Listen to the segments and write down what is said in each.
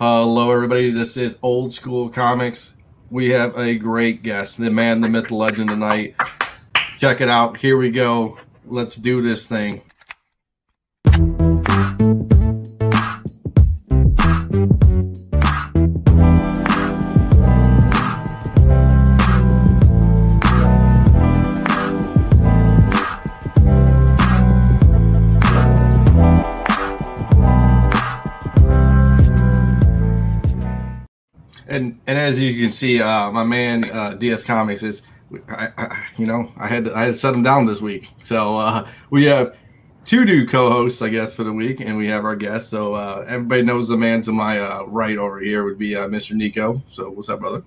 Hello, everybody. This is Old School Comics. We have a great guest, the man, the myth, the legend tonight. Check it out. Here we go. Let's do this thing. You can see, uh, my man uh, DS Comics is, I, I, you know, I had to, I had to shut him down this week. So uh, we have two new co-hosts, I guess, for the week, and we have our guest. So uh, everybody knows the man to my uh, right over here would be uh, Mr. Nico. So what's up, brother?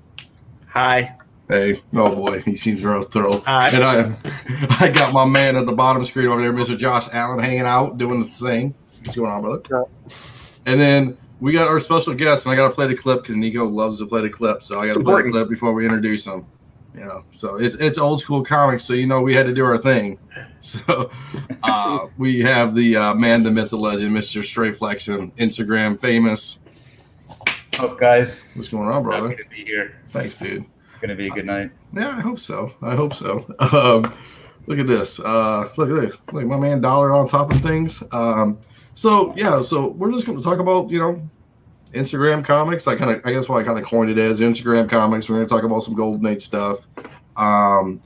Hi. Hey, oh boy, he seems real thrilled. Hi. And I, I got my man at the bottom screen over there, Mr. Josh Allen, hanging out, doing the thing. What's going on, brother? Yeah. And then we got our special guest, and I got to play the clip because Nico loves to play the clip. So I got to play the clip before we introduce him. You know, so it's it's old school comics, so you know we had to do our thing. So uh, we have the uh, man, the myth, the legend, Mr. Stray Flexion, Instagram famous. What's up, guys? What's going on, brother? Happy to be here. Thanks, dude. It's gonna be a good night. Yeah, I hope so. I hope so. Um, look at this. Uh, look at this. Look, my man Dollar on top of things. Um, so yeah, so we're just going to talk about you know Instagram comics. I kind of, I guess, why I kind of coined it as Instagram comics. We're going to talk about some Golden Age stuff. Um,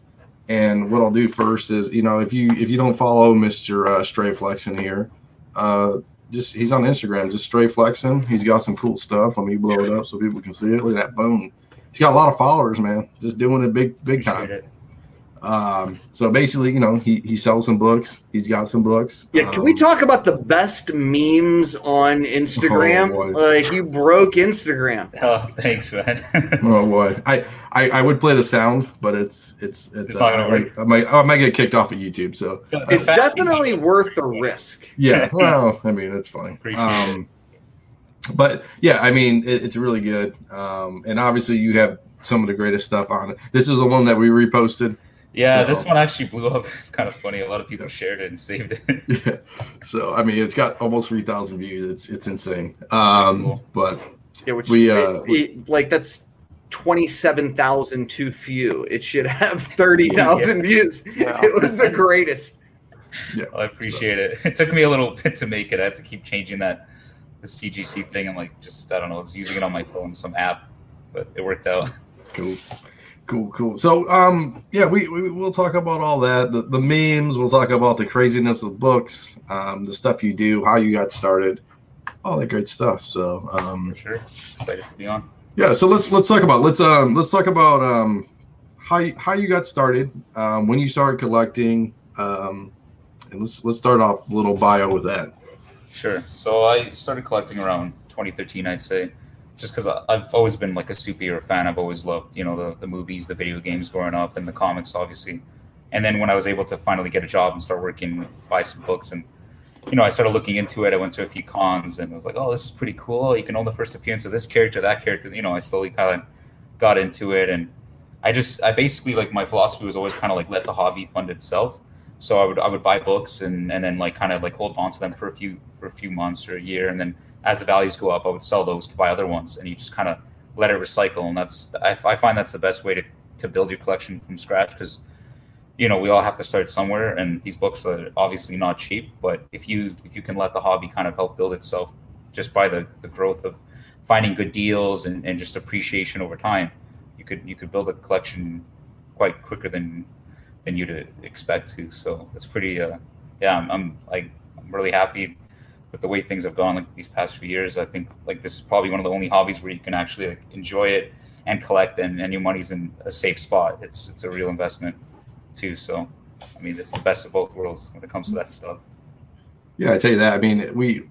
and what I'll do first is, you know, if you if you don't follow Mister uh, Stray Flexion here, uh, just he's on Instagram, just Stray Flexing. He's got some cool stuff. Let me blow it up so people can see it. Look at that bone. He's got a lot of followers, man. Just doing it big, big time. Appreciate it. Um, so basically, you know, he, he sells some books. He's got some books. Yeah, can we Um, talk about the best memes on Instagram? Oh, like you broke Instagram. Oh, thanks, man. Oh boy, I, I I would play the sound, but it's it's it's, It's not gonna uh, work. I might I might get kicked off of YouTube. So It's definitely worth the risk. yeah, well, I mean, it's funny. Appreciate Um, but yeah, I mean, it, it's really good. Um, and obviously, you have some of the greatest stuff on it. This is the one that we reposted. Yeah, So- this one actually blew up. It's kind of funny. A lot of people shared it and saved it. Yeah. So I mean, it's got almost three thousand views. It's it's insane. Um, Cool. but Yeah, which We, uh, it- it- like that's twenty-seven thousand too few. It should have thirty thousand views. Yeah. It was the greatest. yeah, I appreciate it. It took me a little bit to make it. I had to keep changing that the CGC thing. I'm like, just I don't know. I was using it on my phone, some app, but it worked out. Cool. Cool, cool. So, um, yeah, we, we we'll talk about all that, the, the memes. We'll talk about the craziness of books, um, the stuff you do, how you got started, all that great stuff. So, um, For sure. Excited to be on. yeah. So let's let's talk about let's um let's talk about um how you, how you got started, um, when you started collecting, um, and let's let's start off a little bio with that. Sure. So I started collecting around 2013, I'd say, just because I've always been like a superhero fan. I've always loved, you know, the, the movies, the video games growing up, and the comics, obviously. And then when I was able to finally get a job and start working, buy some books, and you know, I started looking into it. I went to a few cons and was like, oh, this is pretty cool. You can own the first appearance of this character, that character. You know, I slowly kind of got into it, and I just, I basically like my philosophy was always kind of like let the hobby fund itself. So I would I would buy books and and then like kind of like hold on to them for a few for a few months or a year, and then as the values go up, I would sell those to buy other ones, and you just kind of let it recycle. And that's I, I find that's the best way to to build your collection from scratch because you know we all have to start somewhere, and these books are obviously not cheap. But if you if you can let the hobby kind of help build itself just by the the growth of finding good deals and, and just appreciation over time, you could you could build a collection quite quicker than than you'd expect to. So it's pretty, uh, yeah, I'm, I'm like, I'm really happy with the way things have gone like these past few years. I think like this is probably one of the only hobbies where you can actually like enjoy it and collect, and, and your money's in a safe spot. It's it's a real investment too. So, I mean, it's the best of both worlds when it comes to that stuff. Yeah, I tell you that. I mean, we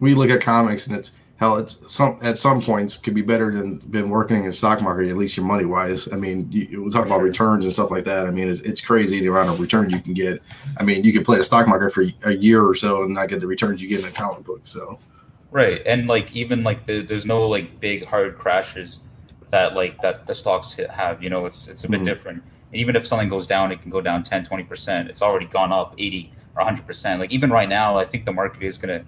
we look at comics and it's hell. It's some at some points could be better than been working in the stock market. At least your money wise. I mean, you, we talk about returns and stuff like that. I mean, it's, it's crazy the amount of return you can get. I mean, you could play the stock market for a year or so and not get the returns you get in a comic book. So Right, and like even like the, there's no like big hard crashes that like that the stocks have. You know, it's it's a bit Mhm. different. And even if something goes down, it can go down 10, 20 percent. It's already gone up 80 or 100 percent. Like even right now, I think the market is gonna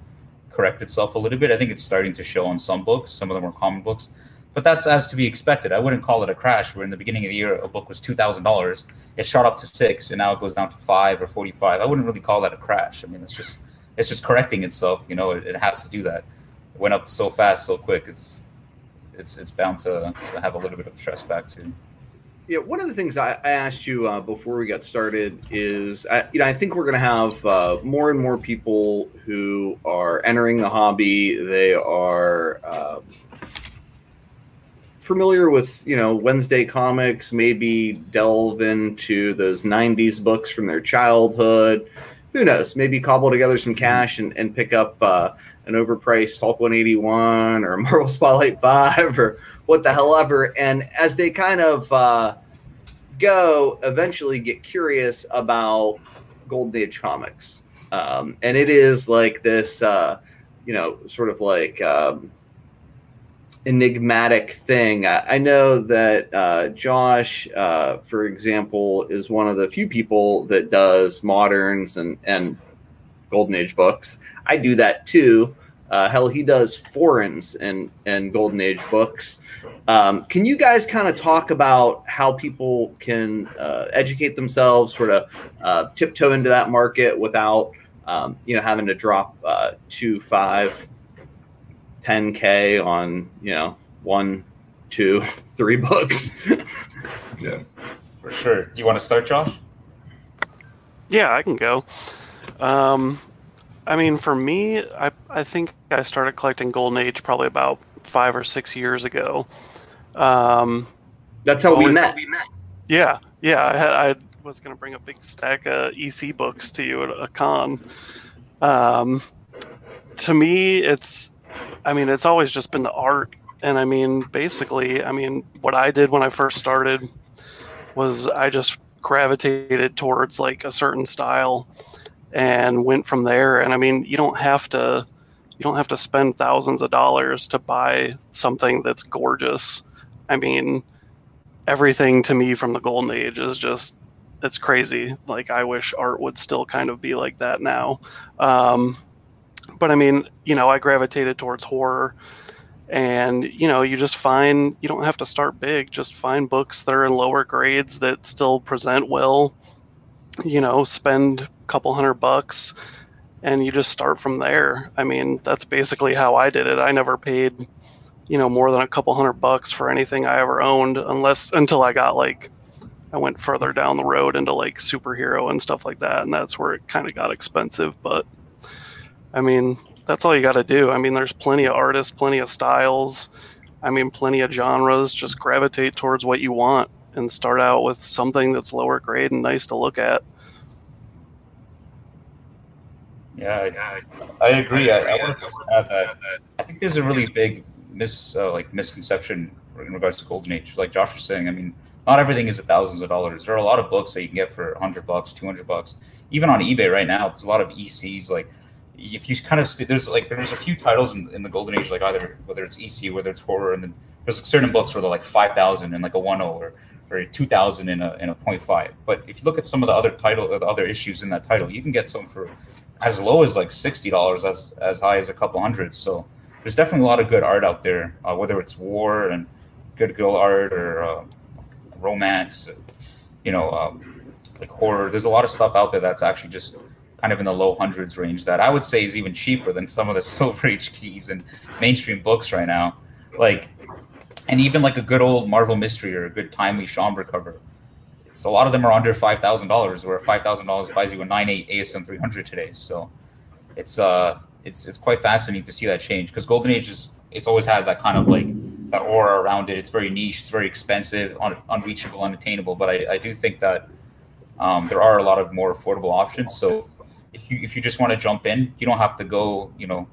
correct itself a little bit. I think it's starting to show on some books, some of the more common books, but that's as to be expected. I wouldn't call it a crash. Where in the beginning of the year, a book was two thousand dollars, it shot up to six, and now it goes down to five or forty five. I wouldn't really call that a crash. I mean, it's just it's just correcting itself. You know, it, it has to do that. It went up so fast, so quick. It's it's it's bound to, to have a little bit of stress back too. Yeah, one of the things I, I asked you uh, before we got started is, I, you know, I think we're going to have uh, more and more people who are entering the hobby. They are um, familiar with, you know, Wednesday comics. Maybe delve into those '90s books from their childhood. Who knows? Maybe cobble together some cash and, and pick up uh, an overpriced Hulk 181 or Marvel Spotlight 5 or what the hell ever. And as they kind of uh, go, eventually get curious about Golden Age comics. Um, and it is like this, uh, you know, sort of like um, enigmatic thing. I, I know that uh, Josh, uh, for example, is one of the few people that does moderns and, and Golden Age books. I do that too. Uh, hell, he does foreigns and and Golden Age books. Um, can you guys kind of talk about how people can uh, educate themselves, sort of uh, tiptoe into that market without, um, you know, having to drop uh, two, five, 10k on, you know, one, two, three books? Yeah. For sure. Do you want to start, Josh? Yeah, I can go. Um, I mean, for me, I I think I started collecting Golden Age probably about five or six years ago. Um, That's how we met. yeah, yeah. I had I was gonna bring a big stack of EC books to you at a con. Um, to me, it's, I mean, it's always just been the art, and I mean, basically, I mean, what I did when I first started was I just gravitated towards like a certain style and went from there. And i mean you don't have to you don't have to spend thousands of dollars to buy something that's gorgeous. I mean everything to me from the golden age is just it's crazy. Like i wish art would still kind of be like that now. Um, but i mean you know i gravitated towards horror. And you know you just find you don't have to start big. Just find books that are in lower grades that still present well. You know spend couple hundred bucks and you just start from there. I mean that's basically how i did it. I never paid you know more than a couple hundred bucks for anything i ever owned unless until i got like i went further down the road into like superhero and stuff like that and that's where it kind of got expensive but i mean that's all you got to do. I mean there's plenty of artists plenty of styles. I mean plenty of genres. Just gravitate towards what you want and start out with something that's lower grade and nice to look at Yeah, I, I agree. I, I want to add that I think there's a really big mis uh, like misconception in regards to Golden Age. Like Josh was saying, I mean, not everything is thousands of dollars. There are a lot of books that you can get for hundred bucks, two hundred bucks, even on eBay right now. There's a lot of ECs. Like if you kind of st- there's like there's a few titles in, in the Golden Age, like either whether it's EC, whether it's horror, and then there's certain books where they're like five thousand and like a one zero or or two thousand in a in a point five. But if you look at some of the other title, the other issues in that title, you can get some for as low as like sixty dollars, as as high as a couple hundred. So there's definitely a lot of good art out there, uh, whether it's war and good girl art or uh, romance, you know, um, like horror. There's a lot of stuff out there that's actually just kind of in the low hundreds range that I would say is even cheaper than some of the Silver Age keys and mainstream books right now. Like, and even like a good old Marvel mystery or a good timely Schomburg cover. It's a lot of them are under five thousand dollars, where five thousand dollars buys you a nine eight ASM three hundred today. So it's uh it's it's quite fascinating to see that change because Golden Age is it's always had that kind of like that aura around it. It's very niche, it's very expensive, un, unreachable, unattainable. But I, I do think that um, there are a lot of more affordable options. So if you if you just want to jump in, you don't have to go you know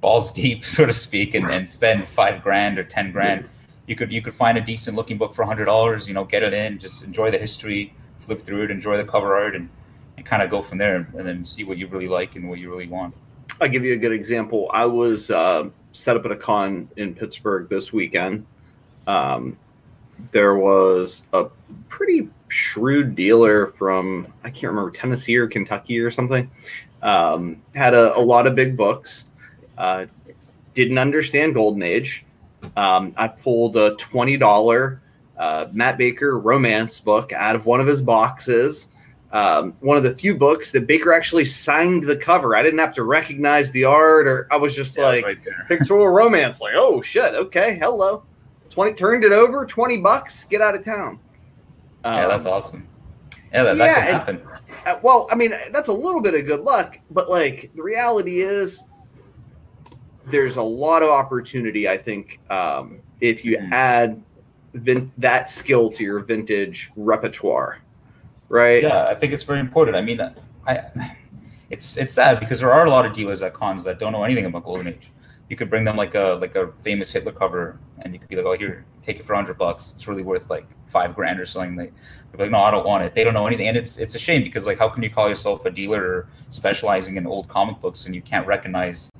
balls deep, so to speak, and, and spend five grand or ten grand. You could you could find a decent looking book for hundred dollars. You know, get it in, just enjoy the history, flip through it, enjoy the cover art, and and kind of go from there, and then see what you really like and what you really want. I'll give you a good example. I was uh, set up at a con in Pittsburgh this weekend. Um, there was a pretty shrewd dealer from I can't remember Tennessee or Kentucky or something. Um, had a, a lot of big books, Uh, didn't understand Golden Age. Um, I pulled a twenty dollar uh, Matt Baker romance book out of one of his boxes. Um, one of the few books that Baker actually signed the cover. I didn't have to recognize the art, or I was just Yeah, like right there. pictorial romance. Like, oh shit, okay, hello. Twenty turned it over, twenty bucks. Get out of town. yeah, that's Um, awesome. Yeah, that, yeah, that could and- happen. uh, well, I mean, that's a little bit of good luck, but like the reality is, there's a lot of opportunity. I think um, if you Mhm. add vin- that skill to your vintage repertoire, right? Yeah, I think it's very important. I mean, I it's it's sad because there are a lot of dealers at cons that don't know anything about Golden Age. You could bring them like a like a famous Hitler cover, and you could be like, "Oh, here, take it for hundred bucks. It's really worth like five grand or something." They they're like, "No, I don't want it." They don't know anything, and it's it's a shame because like, how can you call yourself a dealer specializing in old comic books and you can't recognize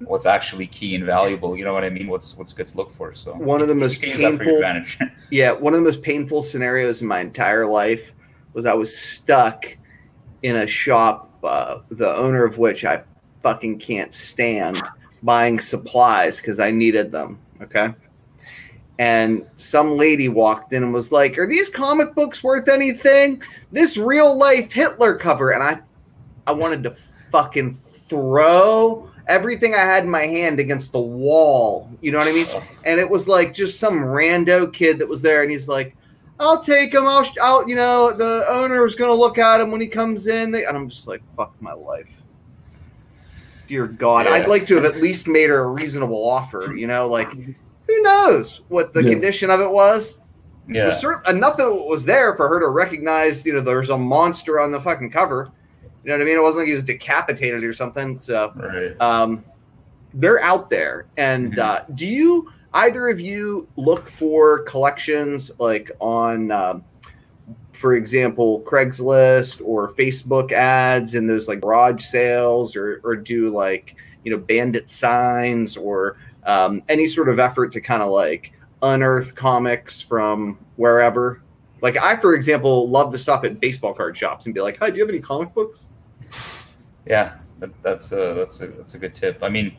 what's actually key and valuable? You know what I mean? What's what's good to look for? So One of the most you can use that for your painful-. Yeah, one of the most painful scenarios in my entire life was I was stuck in a shop, uh, the owner of which I fucking can't stand, buying supplies because I needed them. Okay. And some lady walked in and was like, Are these comic books worth anything? This real life Hitler cover. And I I wanted to fucking throw everything I had in my hand against the wall. You know what I mean? and it was like just some rando kid that was there, and he's like, "I'll take him. I'll, I'll, you know, the owner is gonna look at him when he comes in." And I'm just like, "Fuck my life." Dear God, Yeah. I'd like to have at least made her a reasonable offer. You know, like who knows what the Yeah. condition of it was. It yeah, was cer- enough of it was there for her to recognize. You know, there's a monster on the fucking cover. You know what I mean? It wasn't like he was decapitated or something. So right. um, they're out there. And Mhm. uh, do you either of you look for collections like on, um, for example, Craigslist or Facebook ads and those like garage sales, or or do like you know bandit signs or um, any sort of effort to kind of like unearth comics from wherever? Like I, for example, love to stop at baseball card shops and be like, "Hi, do you have any comic books?" Yeah, that, that's a that's a that's a good tip. I mean,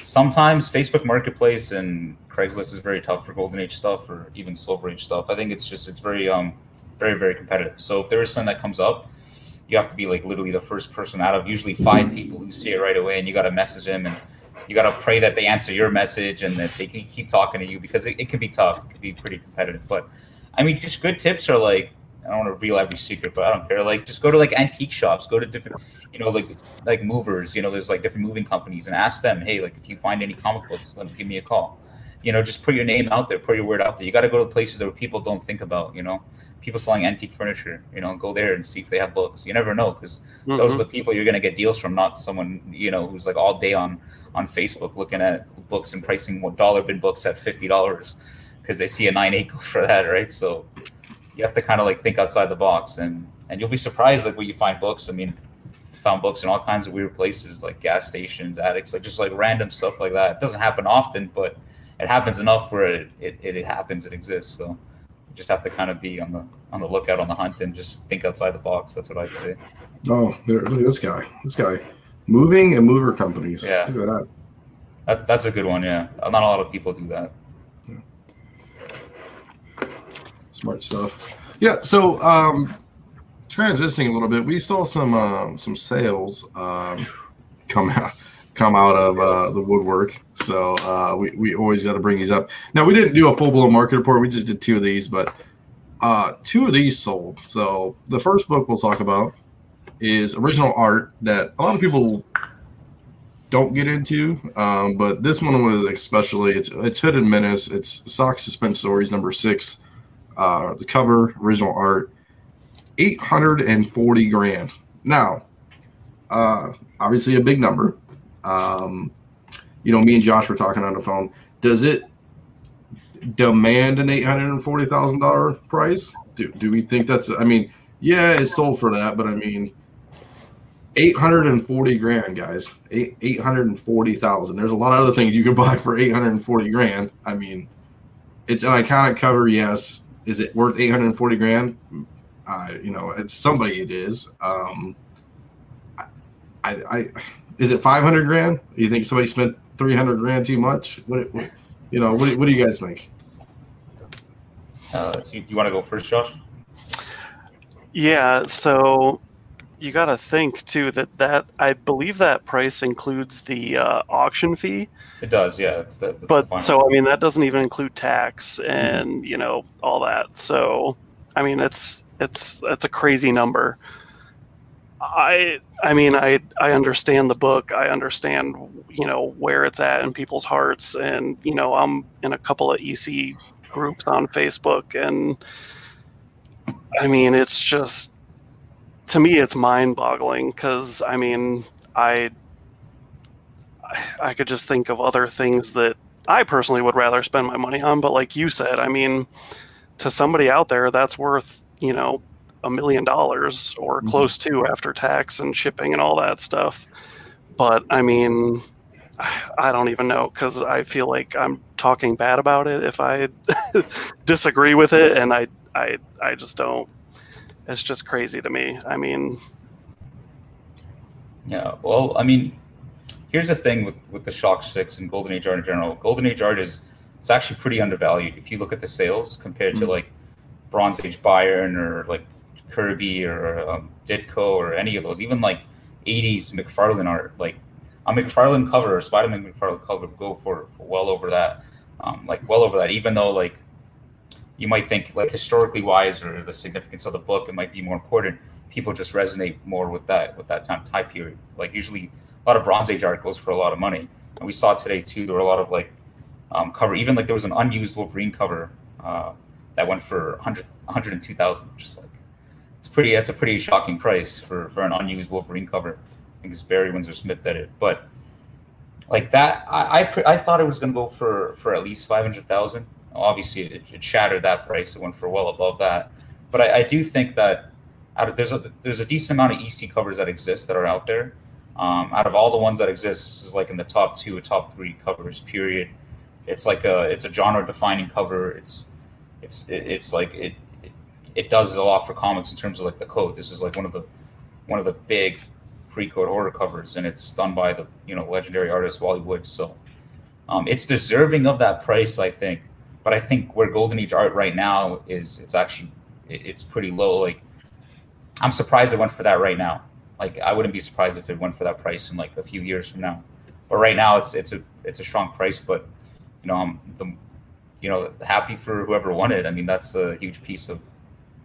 sometimes Facebook Marketplace and Craigslist is very tough for Golden Age stuff or even Silver Age stuff. I think it's just it's very um very very competitive. So if there is something that comes up, you have to be like literally the first person out of usually five people who see it right away, and you got to message them and you got to pray that they answer your message and that they can keep talking to you because it, it can be tough. It can be pretty competitive. But I mean, just good tips are like I don't want to reveal every secret, but I don't care. Like just go to like antique shops, go to different, you know, like like movers. You know, there's like different moving companies, and ask them, hey, like if you find any comic books, let me give me a call. You know, just put your name out there, put your word out there. You got to go to places where people don't think about. You know, people selling antique furniture. You know, go there and see if they have books. You never know because those are mm-hmm. the people you're gonna get deals from, not someone you know who's like all day on on Facebook looking at books and pricing what dollar bin books at fifty dollars because they see a nine eight for that, right? So you have to kind of like think outside the box, and and you'll be surprised like when you find books. I mean, found books in all kinds of weird places like gas stations, attics, like just like random stuff like that. It doesn't happen often, but it happens enough where it it, it happens, it exists. So you just have to kind of be on the on the lookout on the hunt and just think outside the box. That's what I'd say. Oh, look at this guy. This guy, moving and mover companies. Yeah. Look at that. That, that's a good one. Yeah, not a lot of people do that. Smart stuff. Yeah. So, um, transitioning a little bit, we saw some um, some sales um, come out come out of uh, the woodwork. So uh, we we always got to bring these up. Now we didn't do a full blown market report. We just did two of these, but uh, two of these sold. So the first book we'll talk about is original art that a lot of people don't get into, um, but this one was especially it's it's Hood and Menace. It's Shock SuspenStories number six. Uh, the cover, original art, eight hundred and forty grand. Now, uh, obviously a big number. Um, you know, me and Josh were talking on the phone. Does it demand an eight hundred and forty thousand dollar price? Do do we think that's? I mean, yeah, it's sold for that, but I mean, eight hundred and forty grand, guys. Eight eight hundred and forty thousand. There's a lot of other things you could buy for eight hundred and forty grand. I mean, it's an iconic cover, yes. Is it worth eight hundred and forty grand? Uh, you know, it's somebody. It is. Um, I, I, I, is it 500 grand? You think somebody spent 300 grand too much? What, what you know, what, what do you guys think? Uh, so you, you want to go first, Josh? Yeah, so you got to think too that that I believe that price includes the uh, auction fee. It does, yeah. It's the, that's But final. so I mean that doesn't even include tax and you know all that. So I mean it's it's it's a crazy number. I I mean I I understand the book. I understand you know where it's at in people's hearts and you know I'm in a couple of EC groups on Facebook and I mean it's just to me it's mind-boggling cuz I mean I I could just think of other things that I personally would rather spend my money on. But like you said, I mean, to somebody out there, that's worth you know a million dollars or Mhm. close to after tax and shipping and all that stuff. But I mean, I don't even know because I feel like I'm talking bad about it if I disagree with it, and I I I just don't. It's just crazy to me. I mean, Yeah, well, I mean, here's the thing with, with the Shock 6 and Golden Age art in general. Golden Age art is it's actually pretty undervalued if you look at the sales compared to Mhm. like Bronze Age Byrne or like Kirby or um, Ditko or any of those. Even like 80s McFarlane art, like a McFarlane cover or Spider-Man McFarlane cover go for, for well over that, um, like well over that. Even though like you might think like historically wise or the significance of the book, it might be more important. People just resonate more with that with that time time period. Like usually a lot of Bronze Age art goes for a lot of money, and we saw today too. There were a lot of like um, cover. Even like there was an unused Wolverine cover uh, that went for 100, 102,000. Just like it's pretty. That's a pretty shocking price for for an unused Wolverine cover. I think it's Barry Windsor Smith did it, but like that, I I, pre- I thought it was going to go for for at least 500,000. Obviously, it, it shattered that price. It went for well above that. But I, I do think that out of, there's a there's a decent amount of EC covers that exist that are out there. Um, out of all the ones that exist, this is like in the top two or top three covers. Period. It's like a it's a genre defining cover. It's it's it, it's like it, it it does a lot for comics in terms of like the code. This is like one of the one of the big pre-code horror covers, and it's done by the you know legendary artist Wally Wood. So um, it's deserving of that price, I think. But I think where Golden Age art right now is, it's actually it, it's pretty low. Like I'm surprised it went for that right now. Like I wouldn't be surprised if it went for that price in like a few years from now. But right now, it's it's a it's a strong price. But you know, I'm the you know happy for whoever won it. I mean, that's a huge piece of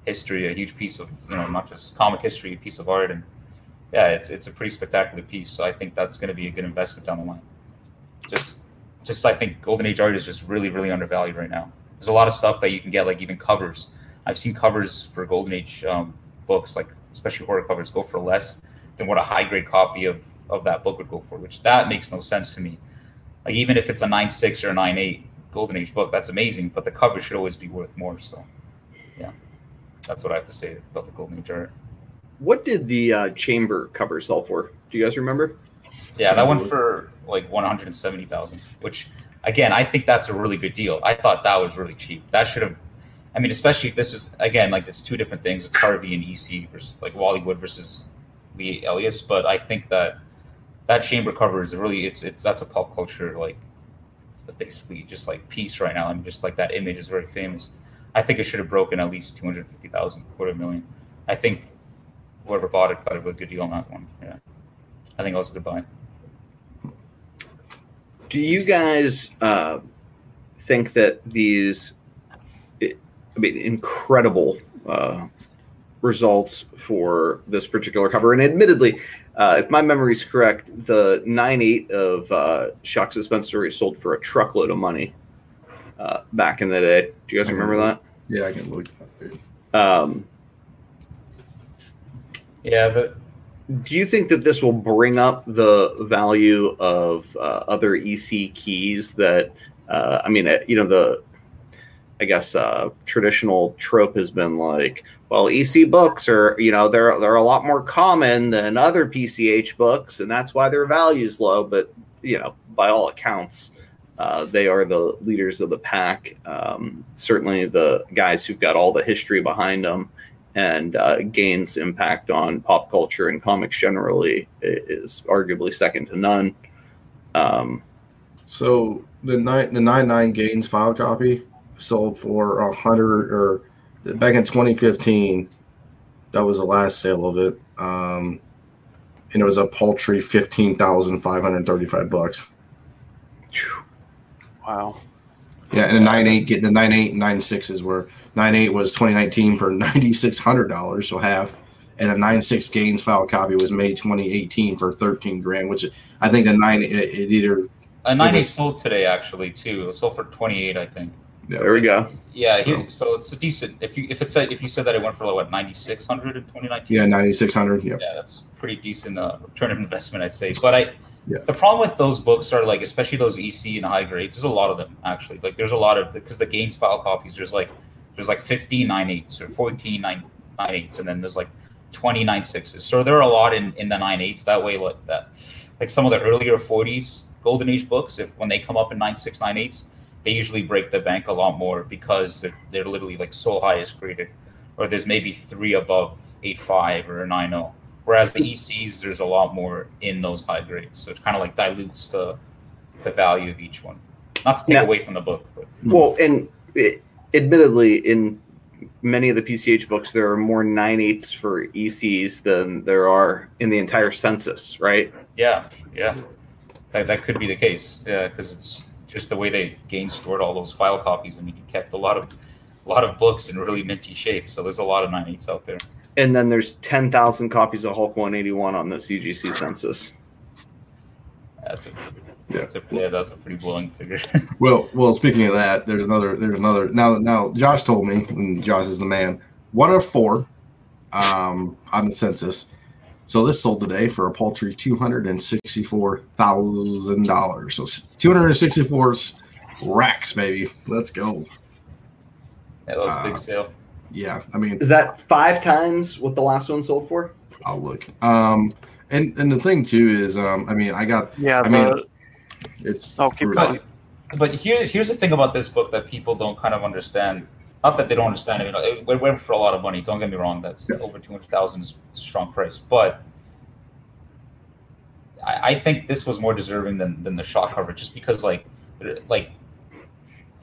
history, a huge piece of you know not just comic history, a piece of art, and yeah, it's it's a pretty spectacular piece. So I think that's going to be a good investment down the line. Just just I think Golden Age art is just really really undervalued right now. There's a lot of stuff that you can get, like even covers. I've seen covers for Golden Age um, books, like especially horror covers, go for less than what a high grade copy of of that book would go for, which that makes no sense to me. Like even if it's a nine six or a nine eight Golden Age book, that's amazing, but the cover should always be worth more. So, yeah, that's what I have to say about the Golden Age art. What did the uh, chamber cover sell for? Do you guys remember? Yeah, that went for like one hundred seventy thousand, which again, I think that's a really good deal. I thought that was really cheap. That should have. I mean, especially if this is again like it's two different things. It's Harvey and EC versus like Wally Wood versus Lee Elias, but I think that that chamber cover is really it's it's that's a pop culture like basically just like peace right now. I mean, just like that image is very famous. I think it should have broken at least two hundred fifty thousand, quarter million. I think whoever bought it got a really good deal on that one. Yeah, I think it was a good buy. Do you guys uh, think that these, I mean, incredible uh, results for this particular cover? And admittedly, uh, if my memory is correct, the 9.8 of uh, Shock Suspense Story sold for a truckload of money uh, back in the day. Do you guys remember that? Yeah, I can look. it. Um, Yeah, but do you think that this will bring up the value of uh, other EC keys that uh, I mean, uh, you know, the I guess uh, traditional trope has been like, well, EC books are, you know, they're they're a lot more common than other PCH books, and that's why their value's low. But you know, by all accounts, uh, they are the leaders of the pack. Um, certainly, the guys who've got all the history behind them, and uh, Gaines' impact on pop culture and comics generally is arguably second to none. Um, So the nine the nine nine Gaines file copy sold for a hundred or back in 2015. That was the last sale of it, um, and it was a paltry fifteen thousand five hundred thirty five bucks. Wow. Yeah, and the nine eight get the nine eight and nine sixes were nine eight was 2019 for ninety six hundred dollars, so half, and a nine six Gaines file copy was made 2018 for 13 grand, which I think the nine it, it either A 90 was- sold today actually too. It sold for 28, I think. There we go. Yeah, So- here, so it's a decent. If you if it's a, if you said that it went for like what 9600 in 2019. yeah 9600 yeah yeah, that's pretty decent uh, return of investment, I'd say. But I, Yeah. the problem with those books are like, especially those EC and high grades. There's a lot of them actually. Like, there's a lot of because the Gaines file copies. There's like, there's like 15 nine eights or 14 nine nine eights, and then there's like 29 sixes. So there are a lot in in the nine eights. That way, like that, like some of the earlier 40s golden age books, if when they come up in nine six nine eights, they usually break the bank a lot more because they're, they're literally like so highest graded, or there's maybe three above eight five or a nine zero. Whereas the ECs, there's a lot more in those high grades, so it kind of like dilutes the the value of each one. Not to take Yeah. away from the book, but Well, and it, admittedly, in many of the PCH books, there are more nine eighths for ECs than there are in the entire census, right? yeah, yeah, that, that could be the case. Yeah, because it's just the way they gain stored all those file copies. I mean, he kept a lot of a lot of books in really minty shape, so there's a lot of nine eights out there. And then there's 10,000 copies of Hulk 181 on the CGC census. That's a Yeah. that's a yeah, that's a pretty blowing figure. Well, well. Speaking of that, there's another. There's another. Now, now, Josh told me, and Josh is the man. One of four, um, on the census. So this sold today for a paltry two hundred and sixty-four thousand dollars. So two hundred and sixty-four racks, baby. Let's go. yeah, that was a Uh, big sale. Yeah, I mean, Is that five times what the last one sold for? I'll look. Um, and and the thing too is, um, I mean, I got Yeah. I mean, the, it's. oh, keep going. But here, here's the thing about this book that people don't kind of understand. Not that they don't understand it. You know, it it went for a lot of money. Don't get me wrong. That's Yeah. over two hundred thousand is a strong price. But I, I think this was more deserving than, than the shock cover, just because like like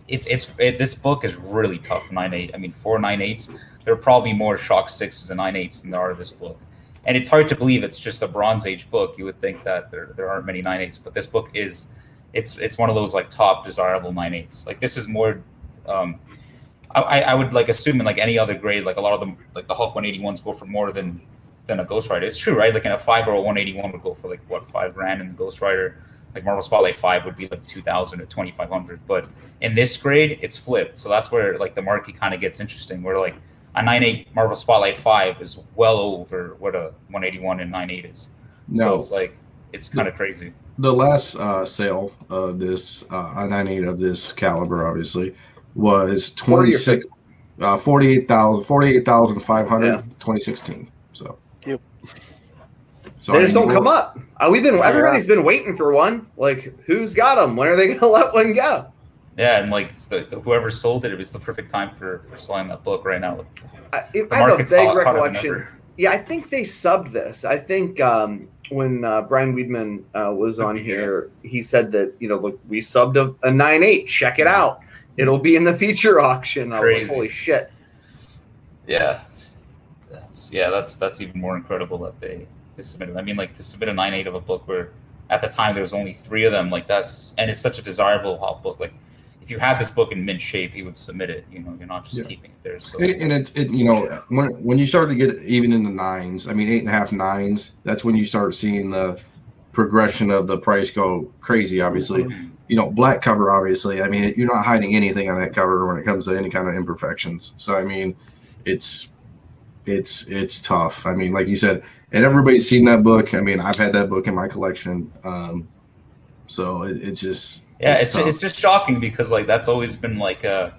it's it's it, this book is really tough. Nine eight. I mean, four nine eights. There are probably more shock sixes and nine eights than there are this book. And it's hard to believe it's just a Bronze Age book. You would think that there, there aren't many nine eights, but this book is it's it's one of those like top desirable nine eights. Like this is more. Um, I, I would like assume in like any other grade, like a lot of them, like the Hulk 181s go for more than than a Ghost Rider. It's true, right? Like in a five or a 181 would go for like what five grand, and the Ghost Rider, like Marvel Spotlight five would be like 2,000 or 2,500. But in this grade, it's flipped. So that's where like the market kind of gets interesting. Where like a 9.8 Marvel Spotlight five is well over what a 181 and 9.8 is. So No, it's like it's kind of crazy. the last uh, sale of this uh, a 98 of this caliber, obviously, was 26, uh, 48,000, 48,500, Yeah. 2016. So, Yep. so they just don't come up. Uh, we've been everybody's been waiting for one. Like, who's got them? When are they going to let one go? Yeah, and like the, the, whoever sold it, it was the perfect time for, for selling that book right now. I, if The I have a market's vague hot- recollection. Yeah, I think they subbed this. I think um, when uh, Brian Weedman uh, was on here, he said that you know, look, we subbed a, a nine eight. Check it out. It'll be in the feature auction. I was like, holy shit! Yeah, that's yeah, that's that's even more incredible that they, they submitted. I mean, like to submit a nine eight of a book where at the time there was only three of them. Like that's and it's such a desirable hot book. Like if you had this book in mint shape, you would submit it. You know, you're not just Yeah. keeping it there. So And, and it, it, you know, when when you start to get even in the nines, I mean, eight and a half nines, that's when you start seeing the progression of the price go crazy. Obviously, mm-hmm. You know, black cover. Obviously, I mean, you're not hiding anything on that cover when it comes to any kind of imperfections. So, I mean, it's it's it's tough. I mean, like you said, and everybody's seen that book. I mean, I've had that book in my collection. Um, so it, it's just yeah, it's tough. it's just shocking because like that's always been like a,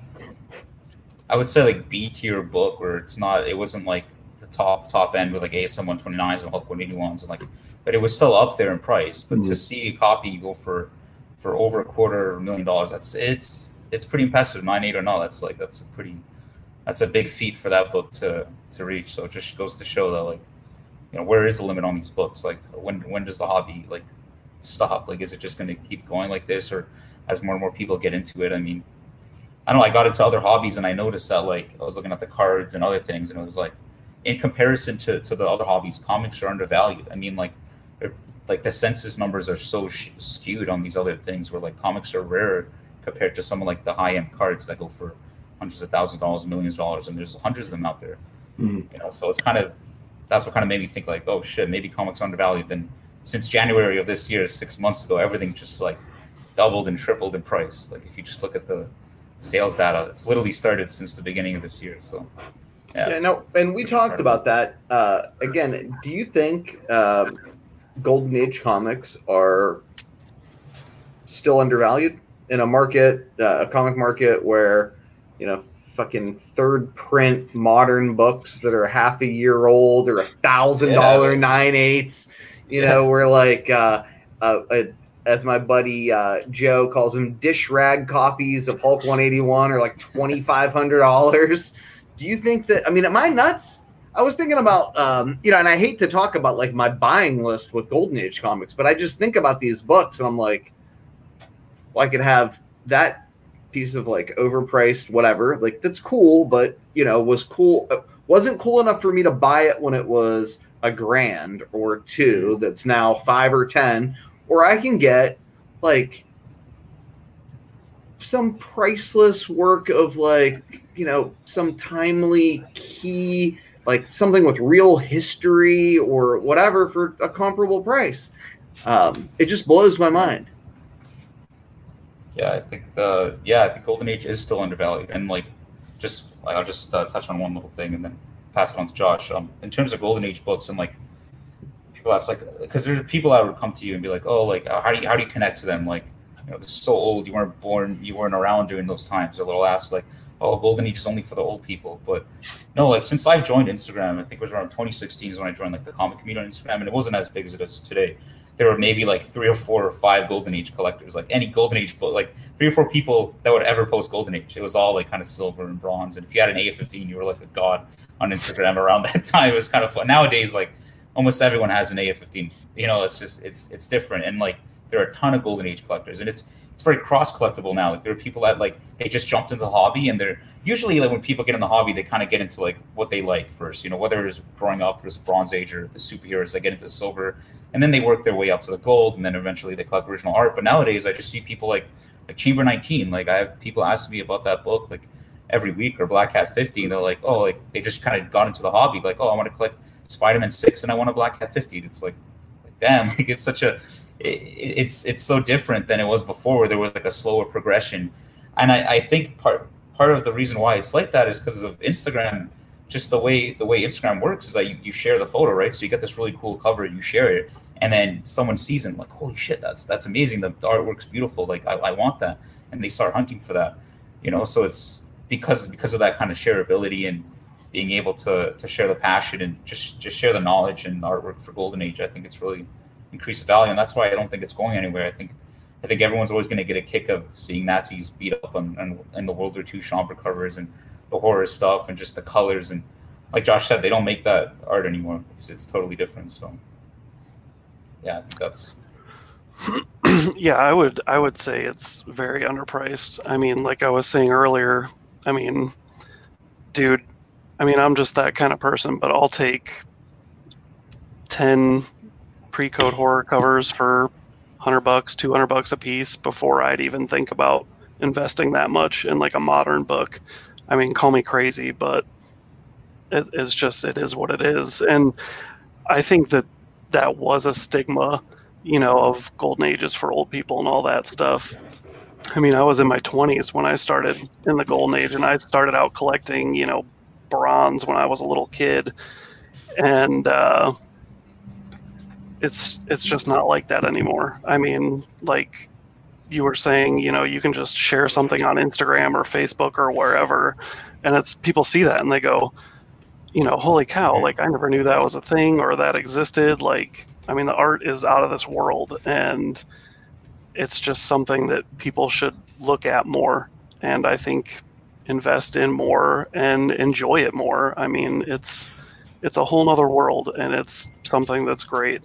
I would say like B tier book where it's not it wasn't like the top top end with like ASM 129s and Hulk 181s and like, but it was still up there in price. But to Mhm. see a copy go for for over a quarter million dollars, that's it's it's pretty impressive. Nine eight or not, that's like that's a pretty that's a big feat for that book to to reach. So it just goes to show that like, you know, where is the limit on these books? Like when when does the hobby like stop? Like is it just going to keep going like this, or as more and more people get into it? I mean, I don't know. I got into other hobbies and I noticed that like I was looking at the cards and other things, and it was like, in comparison to to the other hobbies, comics are undervalued. I mean, like, like the census numbers are so sh- skewed on these other things, where like comics are rare compared to some of like the high end cards that go for hundreds of thousands of dollars, millions of dollars, and there's hundreds of them out there. Mhm. You know, so it's kind of that's what kind of made me think like, oh shit, maybe comics are undervalued. Then since January of this year, six months ago, everything just like doubled and tripled in price. Like if you just look at the sales data, it's literally started since the beginning of this year. So Yeah, it's- no, and we talked incredible. about that. Uh, again, do you think um Golden Age comics are still undervalued in a market, uh, a comic market where, you know, fucking third print modern books that are half a year old or a thousand dollar Yeah. nine eighths, you know, where like, uh, uh, uh, as my buddy uh, Joe calls them, dish rag copies of Hulk 181 are like twenty five hundred dollars. Do you think that? I mean, am I nuts? I was thinking about, um, you know, and I hate to talk about like my buying list with Golden Age comics, but I just think about these books and I'm like, well, I could have that piece of like overpriced whatever, like that's cool, but you know, was cool, uh, wasn't cool enough for me to buy it when it was a grand or two. That's now five or ten, or I can get like some priceless work of like you know some timely key like something with real history or whatever for a comparable price um, it just blows my mind Yeah, I think the yeah, I think Golden Age is still undervalued, and like just I'll just uh, touch on one little thing and then pass it on to Josh. Um, in terms of Golden Age books and like people ask like because there's people that would come to you and be like, oh, like uh, how do you how do you connect to them? Like you know, this is so old. You weren't born. You weren't around during those times. Or they'll ask like, oh, Golden Age is only for the old people. But no, like since I've joined Instagram, I think it was around 2016 is when I joined like the comic community on Instagram, and it wasn't as big as it is today. There were maybe like three or four or five golden age collectors like any golden age book like three or four people that would ever post golden age. It was all like kind of silver and bronze and if you had an a15 you were like a god on instagram around that time. It was kind of fun. Nowadays like almost everyone has an a15 you know it's just it's it's different and like there are a ton of golden age collectors and it's it's very cross collectible now. Like there are people that like they just jumped into the hobby and they're usually like when people get in the hobby they kind of get into like what they like first you know whether it's growing up as bronze age or the superheroes they get into silver and then they work their way up to the gold and then eventually they collect original art. But nowadays i just see people like like chamber 19 like i have people ask me about that book like every week or Black Cat 50 and they're like oh like they just kind of got into the hobby like oh i want to collect spider-man 6 and i want a Black Cat 50 it's like, like damn like it's such a it, it's it's so different than it was before where there was like a slower progression. And i, I think part part of the reason why it's like that is because of instagram just the way the way instagram works is that you, you share the photo right? So you get this really cool cover you share it. And then someone sees it like holy shit that's that's amazing. The, the artwork's beautiful. Like I, I want that. And they start hunting for that you know? So it's because because of that kind of shareability and being able to to share the passion and just just share the knowledge and artwork for golden age i think it's really increased the value and that's why i don't think it's going anywhere. I think i think everyone's always going to get a kick of seeing nazis beat up on, in the world war ii Schomburg covers and the horror stuff and just the colors. And like josh said they don't make that art anymore. It's it's totally different so. Yeah i think that's. Yeah, I would I would say it's very underpriced. I mean, like I was saying earlier, I mean, dude, I mean, I'm just that kind of person, but I'll take 10 pre-code horror covers for 100 bucks, 200 bucks a piece before I'd even think about investing that much in like a modern book. I mean, call me crazy, but it's just it is what it is. And I think that that was a stigma you know, of golden ages for old people and all that stuff. I mean, I was in my 20s when I started in the golden age, and I started out collecting, you know, bronze when I was a little kid, and uh, it's it's just not like that anymore. I mean, like you were saying, you know, you can just share something on Instagram or Facebook or wherever, and it's people see that and they go, you know, holy cow, like I never knew that was a thing or that existed. Like, I mean, the art is out of this world, and it's just something that people should look at more. And I think invest in more and enjoy it more. I mean, it's it's a whole nother world, and it's something that's great.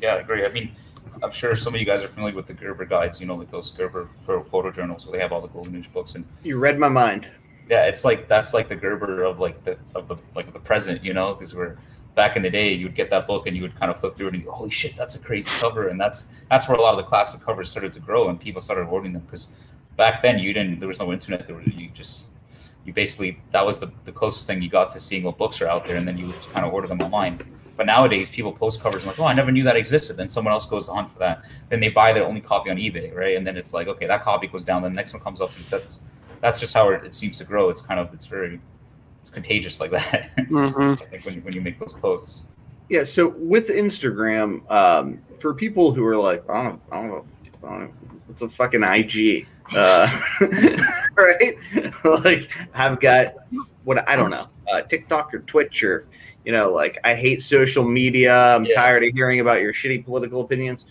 Yeah, I agree. I mean, I'm sure some of you guys are familiar with the Gerber guides, you know, like those Gerber photo journals where they have all the Golden Age books. And you read my mind. Yeah, it's like that's like the Gerber of like the of the like the present, you know, because we're back in the day, you would get that book and you would kind of flip through it and you go, "Holy shit, that's a crazy cover!" And that's that's where a lot of the classic covers started to grow and people started ordering them because back then you didn't there was no internet there were, you just you basically that was the, the closest thing you got to seeing what books are out there and then you would just kind of order them online but nowadays people post covers and like oh i never knew that existed. Then someone else goes to hunt for that. Then they buy their only copy on ebay right? And then it's like okay that copy goes down then the next one comes up. That's that's just how it, it seems to grow. It's kind of it's very it's contagious like that. Hmm i think when you, when you make those posts. Yeah. So with Instagram, um, for people who are like, I don't, I don't know, I don't know what's a fucking IG, uh, right? like, I've got what I don't know, uh, TikTok or Twitch or, you know, like I hate social media. I'm Yeah. tired of hearing about your shitty political opinions.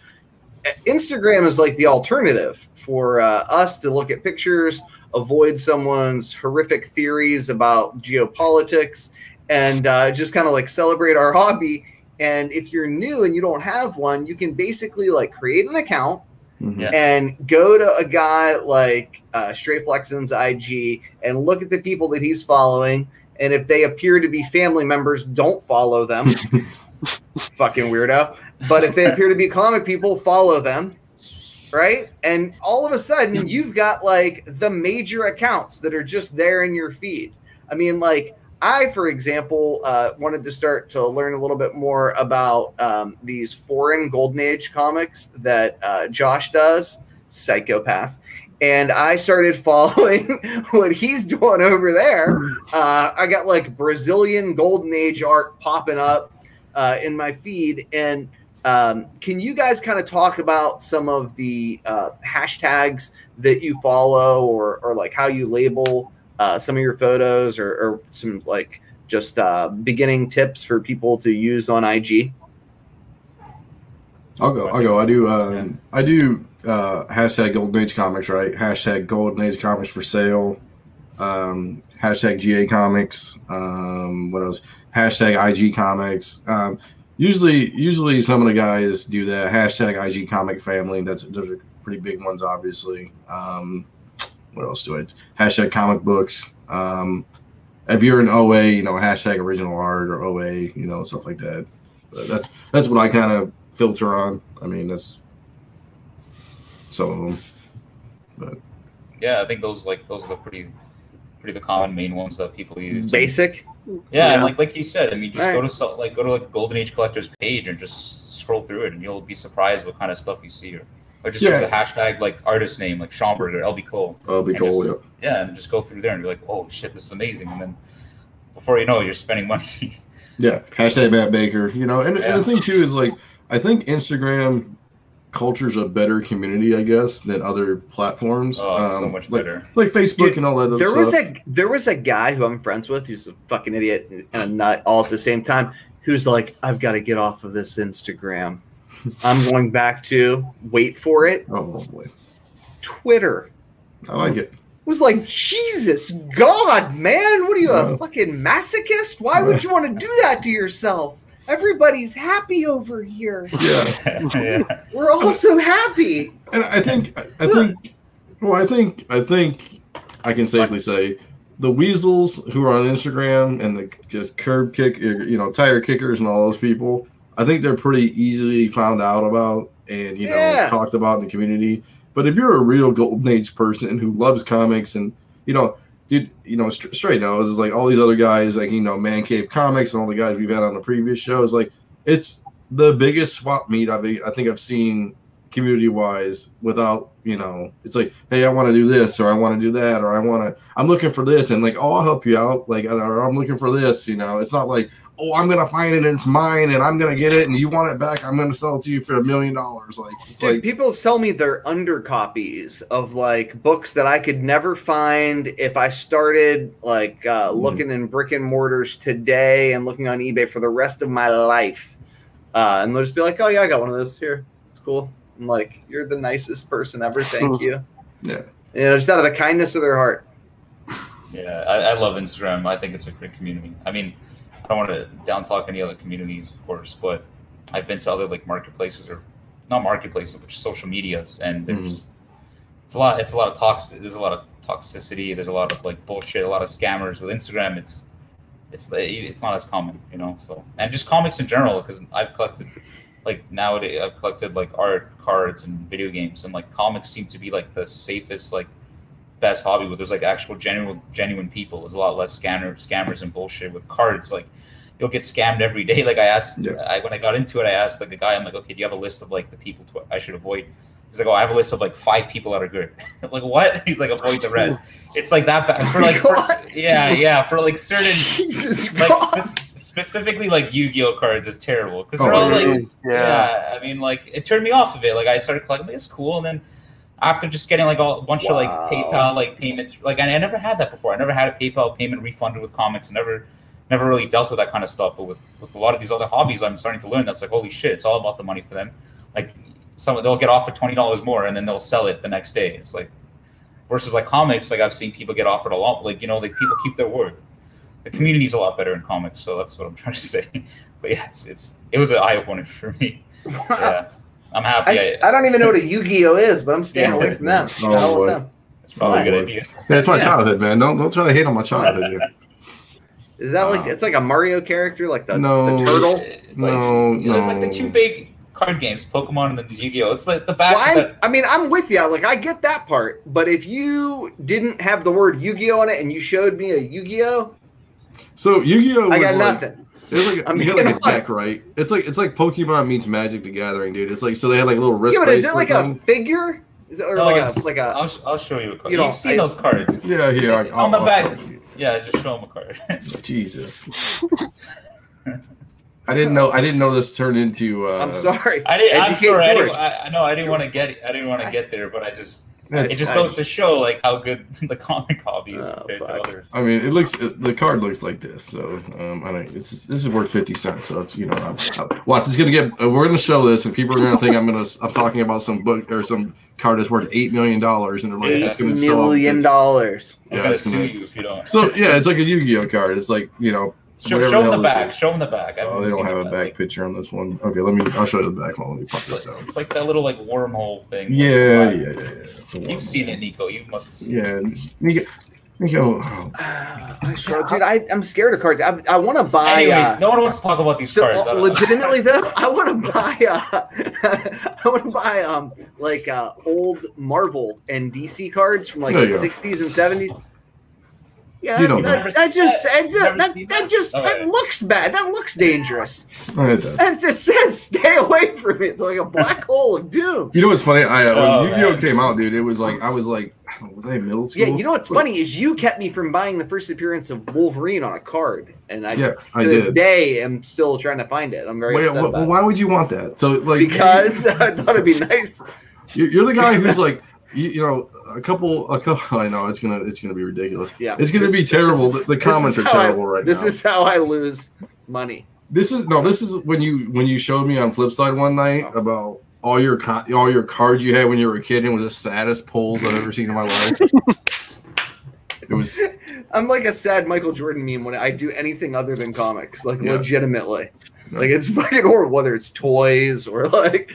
Uh, Instagram is like the alternative for uh, us to look at pictures, avoid someone's horrific theories about geopolitics, and uh, just kind of like celebrate our hobby. And if you're new and you don't have one, you can basically like create an account Mhm. And go to a guy like uh, Stray Flexen's IG and look at the people that he's following. And if they appear to be family members, don't follow them. Fucking weirdo. But if they appear to be comic people, follow them. Right. And all of a sudden, you've got like the major accounts that are just there in your feed. I mean, like, I, for example, uh, wanted to start to learn a little bit more about um, these foreign Golden Age comics that uh, Josh does, psychopath. And I started following what he's doing over there. Uh, I got like Brazilian Golden Age art popping up uh, in my feed. And um, can you guys kind of talk about some of the uh, hashtags that you follow or, or like how you label uh, some of your photos or, or some like just uh, beginning tips for people to use on IG? I'll go. I'll go. I do. Um, I do. Uh, hashtag Golden Age Comics, right? Hashtag Golden Age Comics for sale. Um, hashtag GA Comics. Um, what else? Hashtag IG Comics. Um, usually, usually some of the guys do that. Hashtag IG Comic Family. That's those are pretty big ones, obviously. Um, what else do I? Hashtag Comic Books. Um, if you're an OA, you know, hashtag Original Art or OA, you know, stuff like that. But that's that's what I kind of filter on. I mean, that's some of them. yeah i think those like those are the pretty pretty the common main ones that people use Basic. Yeah, Yeah. and like like you said, I mean, just go to like go to like Golden Age Collectors page and just scroll through it, and you'll be surprised what kind of stuff you see. Or, or just use a hashtag like artist name like Schomburg or LB Cole. It'll be cool. just- yeah. Yeah, and just go through there and be like, oh shit, this is amazing. And then before you know it, you're spending money. Yeah. Hashtag Matt Baker. You know, and, Yeah. and the thing too is like I think Instagram culture's a better community, I guess, than other platforms. oh, it's so Um, much like, better. Like Facebook Dude, and all that other There stuff. was a there was a guy who I'm friends with who's a fucking idiot and a nut all at the same time. Who's like, I've got to get off of this Instagram. I'm going back to wait for it. oh boy, Twitter. I like it. It was like Jesus God, man! What are you a Yeah. fucking masochist? Why would you want to do that to yourself? Everybody's happy over here. Yeah. yeah. We're all so happy. And I think I think well, I think I think I can safely say the weasels who are on Instagram and the just curb kick, you know, tire kickers and all those people. I think they're pretty easily found out about and you know Yeah. talked about in the community. But if you're a real golden age person who loves comics and you know, dude, you know, Str- straight nose is like all these other guys, like you know, Man Cave Comics and all the guys we've had on the previous shows. Like it's the biggest swap meet I've I think I've seen community wise without you know it's like hey i want to do this or i want to do that or i want to i'm looking for this and like oh i'll help you out like or i'm looking for this you know it's not like oh i'm gonna find it and it's mine and i'm gonna get it and you want it back i'm gonna sell it to you for a million dollars like it's Dude, like people sell me their under copies of like books that I could never find if I started like uh, Mm. looking in brick and mortars today and looking on eBay for the rest of my life. Uh, and they'll just be like, "Oh yeah, I got one of those here. It's cool." I'm like, "You're the nicest person ever. Thank you." You know, just out of the kindness of their heart. Yeah, I, I love Instagram. I think it's a great community. I mean, I don't want to down talk any other communities, of course, but I've been to other like marketplaces or not marketplaces, but just social medias, and there's Mhm. it's a lot. It's a lot of toxic. There's a lot of toxicity. There's a lot of like bullshit. A lot of scammers with Instagram. It's it's it's not as common, you know. So and just comics in general, because I've collected like nowadays I've collected like art, cards, and video games, and like comics seem to be like the safest like best hobby where there's like actual genuine genuine people. There's a lot less scammer scammers and bullshit with cards. Like you'll get scammed every day. Like I asked, Yeah. I, when I got into it, I asked like a guy, I'm like, okay, do you have a list of like the people to, I should avoid? He's like, oh, I have a list of like five people that are good. I'm like what? He's like, avoid the rest. It's like that bad for like, for, yeah, yeah, for like certain Jesus like spec- specifically like Yu-Gi-Oh cards is terrible because Oh, they're all like yeah. yeah. I mean, like it turned me off of it. Like I started collecting, like, it's cool, and then after just getting like all, a bunch of like PayPal like payments, like I, I never had that before. I never had a PayPal payment refunded with comics. Never, never really dealt with that kind of stuff. But with with a lot of these other hobbies, I'm starting to learn that's like holy shit, it's all about the money for them. Like some they'll get offered twenty dollars more, and then they'll sell it the next day. It's like versus like comics, like I've seen people get offered a lot. Like you know, like people keep their word. The community's a lot better in comics, so that's what I'm trying to say. But yeah, it's it's it was an eye opener for me. Yeah, I'm happy. I don't even know what a Yu-Gi-Oh is, but I'm staying Yeah. away from them. Oh, The hell with them. it's probably a good idea. That's my Yeah. childhood, man. Don't don't try to hate on my childhood. Here. Is that like Wow. it's like a Mario character, like the, No. the turtle? It's like, No, you know, it's like the two big card games, Pokemon and then Yu-Gi-Oh. It's like the back. Well, of I'm, that, I mean, I'm with you. Like, I get that part. But if you didn't have the word Yu-Gi-Oh on it and you showed me a Yu-Gi-Oh, So Yu-Gi-Oh! I got like, nothing. It's like I'm you get like a being deck, right? It's like it's like Pokemon meets Magic the Gathering, dude. It's like so they had like little wrist. Yeah, but is it bracelet like a figure? Is it or No, like a like a? I'll, I'll show you a card. You You know, have seen I- those cards. Yeah, here. I, On the I'll back. Yeah, just show them a card. Jesus. I didn't know. I didn't know this turned into. Uh, I'm sorry. I didn't. I'm Educate sorry. I, George. didn't, I, I know. I didn't want to get. I didn't want to get there, but I just. It's- It just Nice. goes to show like how good the comic hobby is Oh, compared fuck. to others. I mean, it looks. It, the card looks like this. So um, I don't. It's this is worth fifty cents. So it's you know. I'm, I'm, watch. It's gonna get. Uh, we're gonna show this, and people are gonna think I'm gonna. I'm talking about some book or some card that's worth eight million dollars, and they're like, Yeah. it's gonna sell. out. Million It's- dollars. I'm Yeah, gonna sue you if you don't. So yeah, it's like a Yu-Gi-Oh card. It's like you know. Show, show them the back. Show them the back. Oh, they don't have a the back picture on this one. Okay, let me. I'll show you the back one. Let me pop this down. it's like that little like wormhole thing. Yeah, yeah, yeah, yeah. You've seen it, Nico. You must have seen it. Yeah, Nico. Nico. Oh, I sure, dude. I, I'm scared of cards. I, I want to buy. Anyways, uh, no one wants to talk about these so, cards. Uh, legitimately though, I want to buy. Uh, I want to buy um like uh, old Marvel and DC cards from like the go. 60s and 70s. Yeah, You that, don't that, know. that just that, Never that, that that? just that looks bad. That looks dangerous. oh, it does. And it says stay away from it. It's like a black hole of doom. You know what's funny? I uh, when Oh, Yu-Gi-Oh man. came out, dude, it was like I was like, I don't know, was I middle school? Yeah, you know what's But- funny is you kept me from buying the first appearance of Wolverine on a card, and I Yes, to I this did. day am still trying to find it. I'm very Wait, upset wh- about it. why would you want that? So like, because I thought it'd be nice. you're, you're the guy who's like, you, you know, a couple, a couple. I know it's gonna, it's gonna be ridiculous. Yeah, It's gonna This be terrible. this the the comments are how I- terrible right This now. This is how I lose money. This is no. This is when you when you showed me on Flipside one night oh. about all your all your cards you had when you were a kid. And it was the saddest polls I've ever seen in my life. it was I'm like a sad Michael Jordan meme when I do anything other than comics, like Yeah. legitimately. Like it's fucking horrible, whether it's toys or like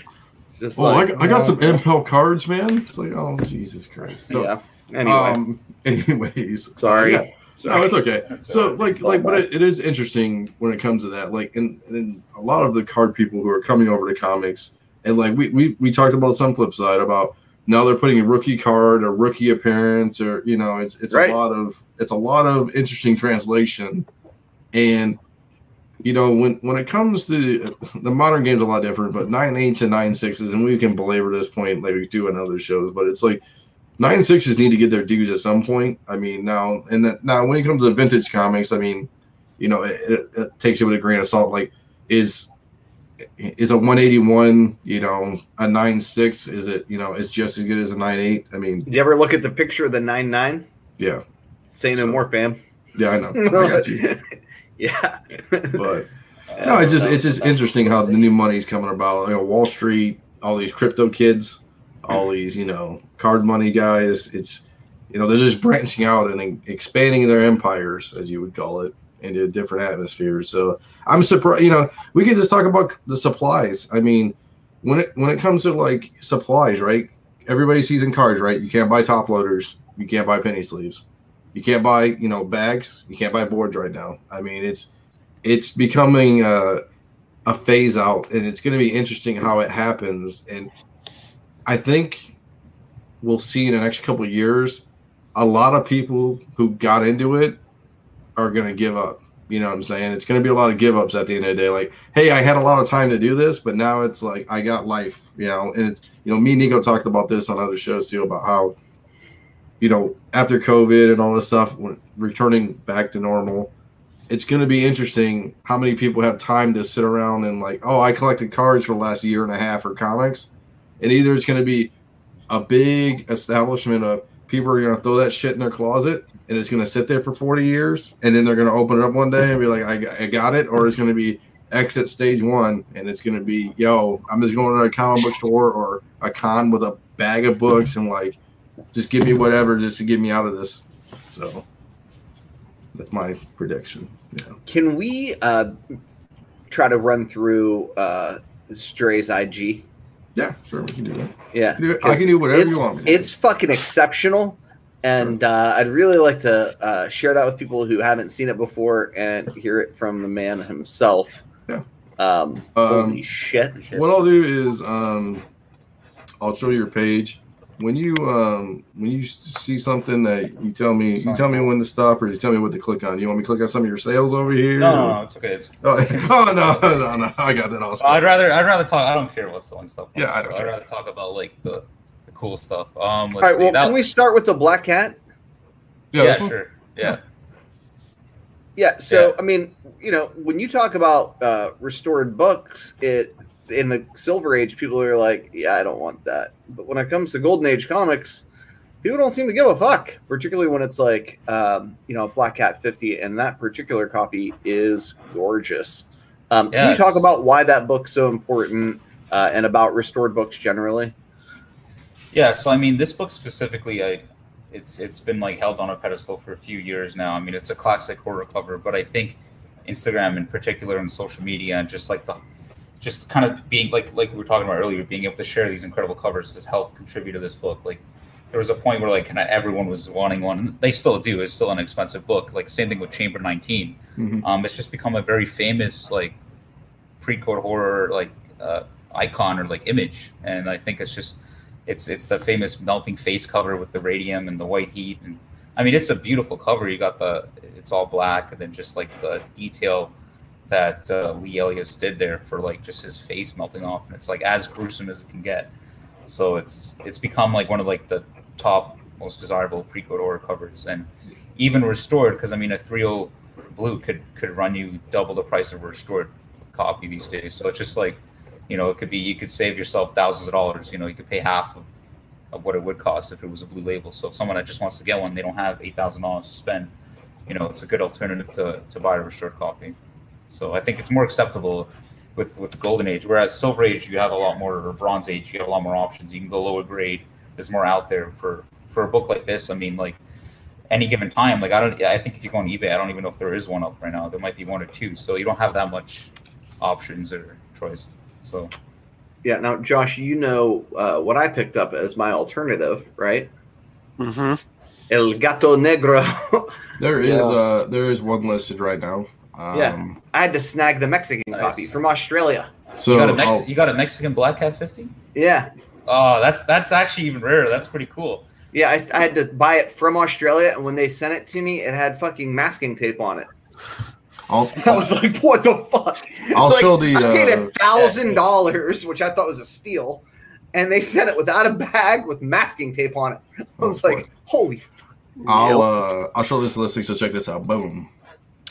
just oh, like I, I got some Impel cards, man. It's like oh Jesus Christ. So yeah. Anyway, um, anyways, sorry. yeah. No, it's okay. That's So all right. like like but it, it is interesting when it comes to that. Like and, and a lot of the card people who are coming over to comics and like we we, we talked about some flip side about now they're putting a rookie card, a rookie appearance, or you know, it's it's Right. a lot of it's a lot of interesting translation. And you know, when when it comes to the modern game's a lot different, but nine eights and nine sixes, and we can belabor this point like we do in other shows, but it's like nine sixes need to get their dues at some point. I mean, now and that now when it comes to the vintage comics, I mean, you know, it, it, it takes it with a grain of salt. Like, is is a one eighty one, you know, a nine six? Is it you know, it's just as good as a nine eight? I mean, Did you ever look at the picture of the nine nine? yeah, Say no So- more, fam. yeah, I know, I got you. yeah. But no, it's just it's just interesting how the new money's coming about. You know, Wall Street, all these crypto kids, all these you know card money guys. It's you know they're just branching out and expanding their empires, as you would call it, into different atmospheres. So I'm surprised. You know, we can just talk about the supplies. I mean, when it when it comes to like supplies, right? Everybody sees in cards, right? You can't buy top loaders. You can't buy penny sleeves. You can't buy, you know, bags. You can't buy boards right now. I mean, it's it's becoming a, a phase out, and it's going to be interesting how it happens. And I think we'll see in the next couple years a lot of people who got into it are going to give up. You know what I'm saying? It's going to be a lot of give ups at the end of the day. Like, hey, I had a lot of time to do this, but now it's like I got life, you know. And it's, you know, me and Nico talked about this on other shows too about how, you know, after COVID and all this stuff, returning back to normal, it's going to be interesting how many people have time to sit around and like, oh, I collected cards for the last year and a half or comics, and either it's going to be a big establishment of people are going to throw that shit in their closet and it's going to sit there for 40 years and then they're going to open it up one day and be like I, I got it. Or it's going to be exit stage one and it's going to be yo i'm just going to a comic book store or a con with a bag of books and like just give me whatever just to get me out of this so that's my prediction yeah Can we uh, try to run through uh, Stray's IG? yeah sure we can do that Yeah, I can do- i can do whatever you want. It's fucking exceptional, and uh, I'd really like to uh, share that with people who haven't seen it before and hear it from the man himself. Yeah. Um, Um, holy shit! what I'll do is um, I'll show your page. When you um, when you see something that you tell me, you tell me when to stop, or you tell me what to click on. You want me to click on some of your sales over here? No, no, no, it's okay. It's, Oh, oh, no, no, no! I got that also. I'd rather I'd rather talk. I don't care what's selling stuff. Yeah, I don't I'd rather talk about like the, the cool stuff. Um, let's All right, see. well, that- can we start with the Black Cat? yeah, yeah, sure. Yeah. Yeah. So Yeah. I mean, you know, when you talk about uh, restored books, it in the Silver Age, people are like, "Yeah, I don't want that." But when it comes to Golden Age comics, people don't seem to give a fuck. Particularly when it's like, um, you know, Black Cat fifty, and that particular copy is gorgeous. Um, can you talk about why that book's so important uh, and about restored books generally? Yeah, so I mean, this book specifically, I it's it's been like held on a pedestal for a few years now. I mean, it's a classic horror cover, but I think Instagram in particular and social media and just like the just kind of being like like we were talking about earlier, being able to share these incredible covers has helped contribute to this book. Like there was a point where like kind of everyone was wanting one. and They still do. It's still an expensive book. Like same thing with Chamber 19. Mhm. Um, it's just become a very famous like pre-code horror like uh, icon or like image, and I think it's just it's it's the famous melting face cover with the radium and the white heat, and I mean it's a beautiful cover. You got the it's all black, and then just like the detail that uh, Lee Elias did there for like just his face melting off, and it's like as gruesome as it can get. So it's it's become like one of like the top most desirable pre-code horror covers, and even restored because I mean a 3.0 blue could could run you double the price of a restored copy these days. So it's just like, you know, it could be you could save yourself thousands of dollars. You know, you could pay half of, of what it would cost if it was a blue label. So if someone that just wants to get one, they don't have eight thousand dollars to spend. You know, it's a good alternative to to buy a restored copy. So I think it's more acceptable with with the golden age. Whereas silver age, you have a lot more, or bronze age, you have a lot more options. You can go lower grade. There's more out there for for a book like this. I mean, like any given time, like I don't, I think if you go on eBay, I don't even know if there is one up right now. There might be one or two. So you don't have that much options or choice. So Yeah. Now, Josh, you know uh, what I picked up as my alternative, right? hmm El Gato Negro. There is Yeah. uh there is one listed right now. Um, Yeah. I had to snag the Mexican Nice. copy from Australia. So you got a Mex- you got a Mexican Black Cat fifty. Yeah. Oh, that's that's actually even rarer. That's pretty cool. Yeah, I, I had to buy it from Australia, and when they sent it to me, it had fucking masking tape on it. I'll, I was like, "What the fuck?" I'll Like, show the, I paid uh, a thousand dollars, which I thought was a steal, and they sent it without a bag with masking tape on it. I was Oh, like, "Holy fuck!" I'll uh I'll show this listing. So check this out. Boom.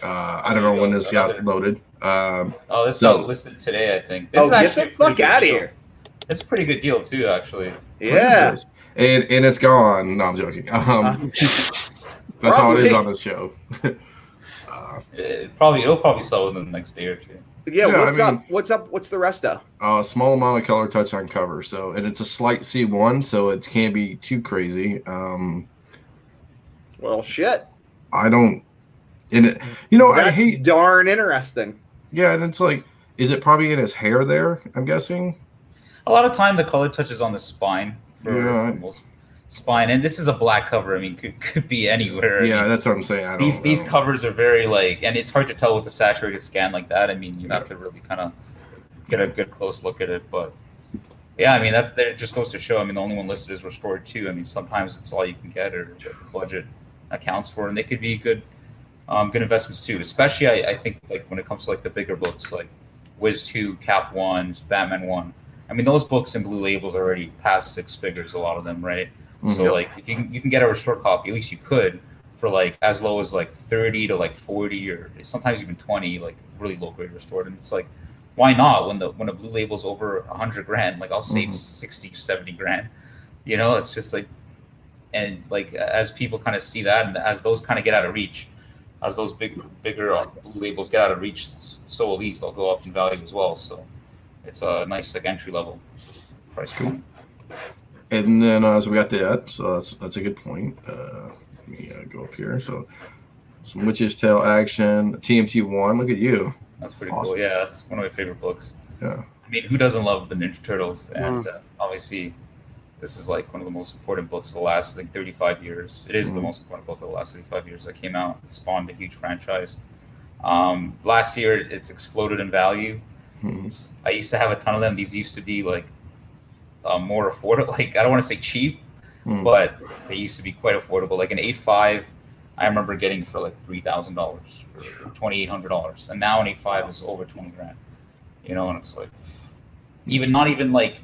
Uh, I don't know when this got loaded. Um, Oh, this No. got listed today, I think. This Oh, is get actually the fuck out of here! It's a pretty good deal too, actually. Yeah. and and it's gone. No, I'm joking. Um, that's how it is on this show. uh, It probably it'll probably sell within the next day or two. Yeah, Yeah, I what's mean- up? What's up? What's the rest of? a small amount of color touch on cover. So, and it's a slight C1, so it can't be too crazy. Um, Well, shit. I don't. In it, you know, I That's hate. darn interesting. Yeah, and it's like, is it probably in his hair there? I'm guessing. A lot of time the color touches on the spine for, Yeah. for spine, and this is a black cover. I mean, could, could be anywhere. I Yeah, mean, that's what I'm saying. I don't these these know. covers are very like, and it's hard to tell with a saturated scan like that. I mean, you have to really kind of get a good close look at it, but. Yeah, I mean that's that just goes to show. I mean, the only one listed is restored two. I mean, sometimes it's all you can get, or the budget accounts for, and they could be good, um, good investments too. Especially, I, I think like when it comes to like the bigger books, like Wiz two, Cap one, Batman one. I mean, those books and blue labels are already past six figures. A lot of them, right? So Mhm. like, if you can, you can get a restored copy, at least you could for like as low as like thirty to like forty, or sometimes even twenty, like really low grade restored. And it's like, why not? When the when a blue label's over a hundred grand, like I'll save Mhm. 60, 70 grand. You know, it's just like, and like as people kind of see that, and as those kind of get out of reach, as those big bigger uh, blue labels get out of reach, so at least they'll go up in value as well. So it's a nice like entry level price point. And then uh, so we got that. So that's that's a good point. Uh, let me uh, go up here. So some Witch's Tail action, TMT one. Look at you. That's pretty Awesome. cool. Yeah, that's one of my favorite books. Yeah. I mean, who doesn't love the Ninja Turtles? Mm. And uh, obviously, this is like one of the most important books of the last, think, 35 years. It is the Mhm. most important book of the last 35 years that came out. It spawned a huge franchise. Um, last year, it's exploded in value. Mhm. I used to have a ton of them. These used to be like uh, more affordable. Like I don't want to say cheap, Mhm. but they used to be quite affordable. Like an A5, I remember getting for like three thousand dollars, for twenty eight hundred dollars, and now an A5 is over twenty grand. You know, and it's like even not even like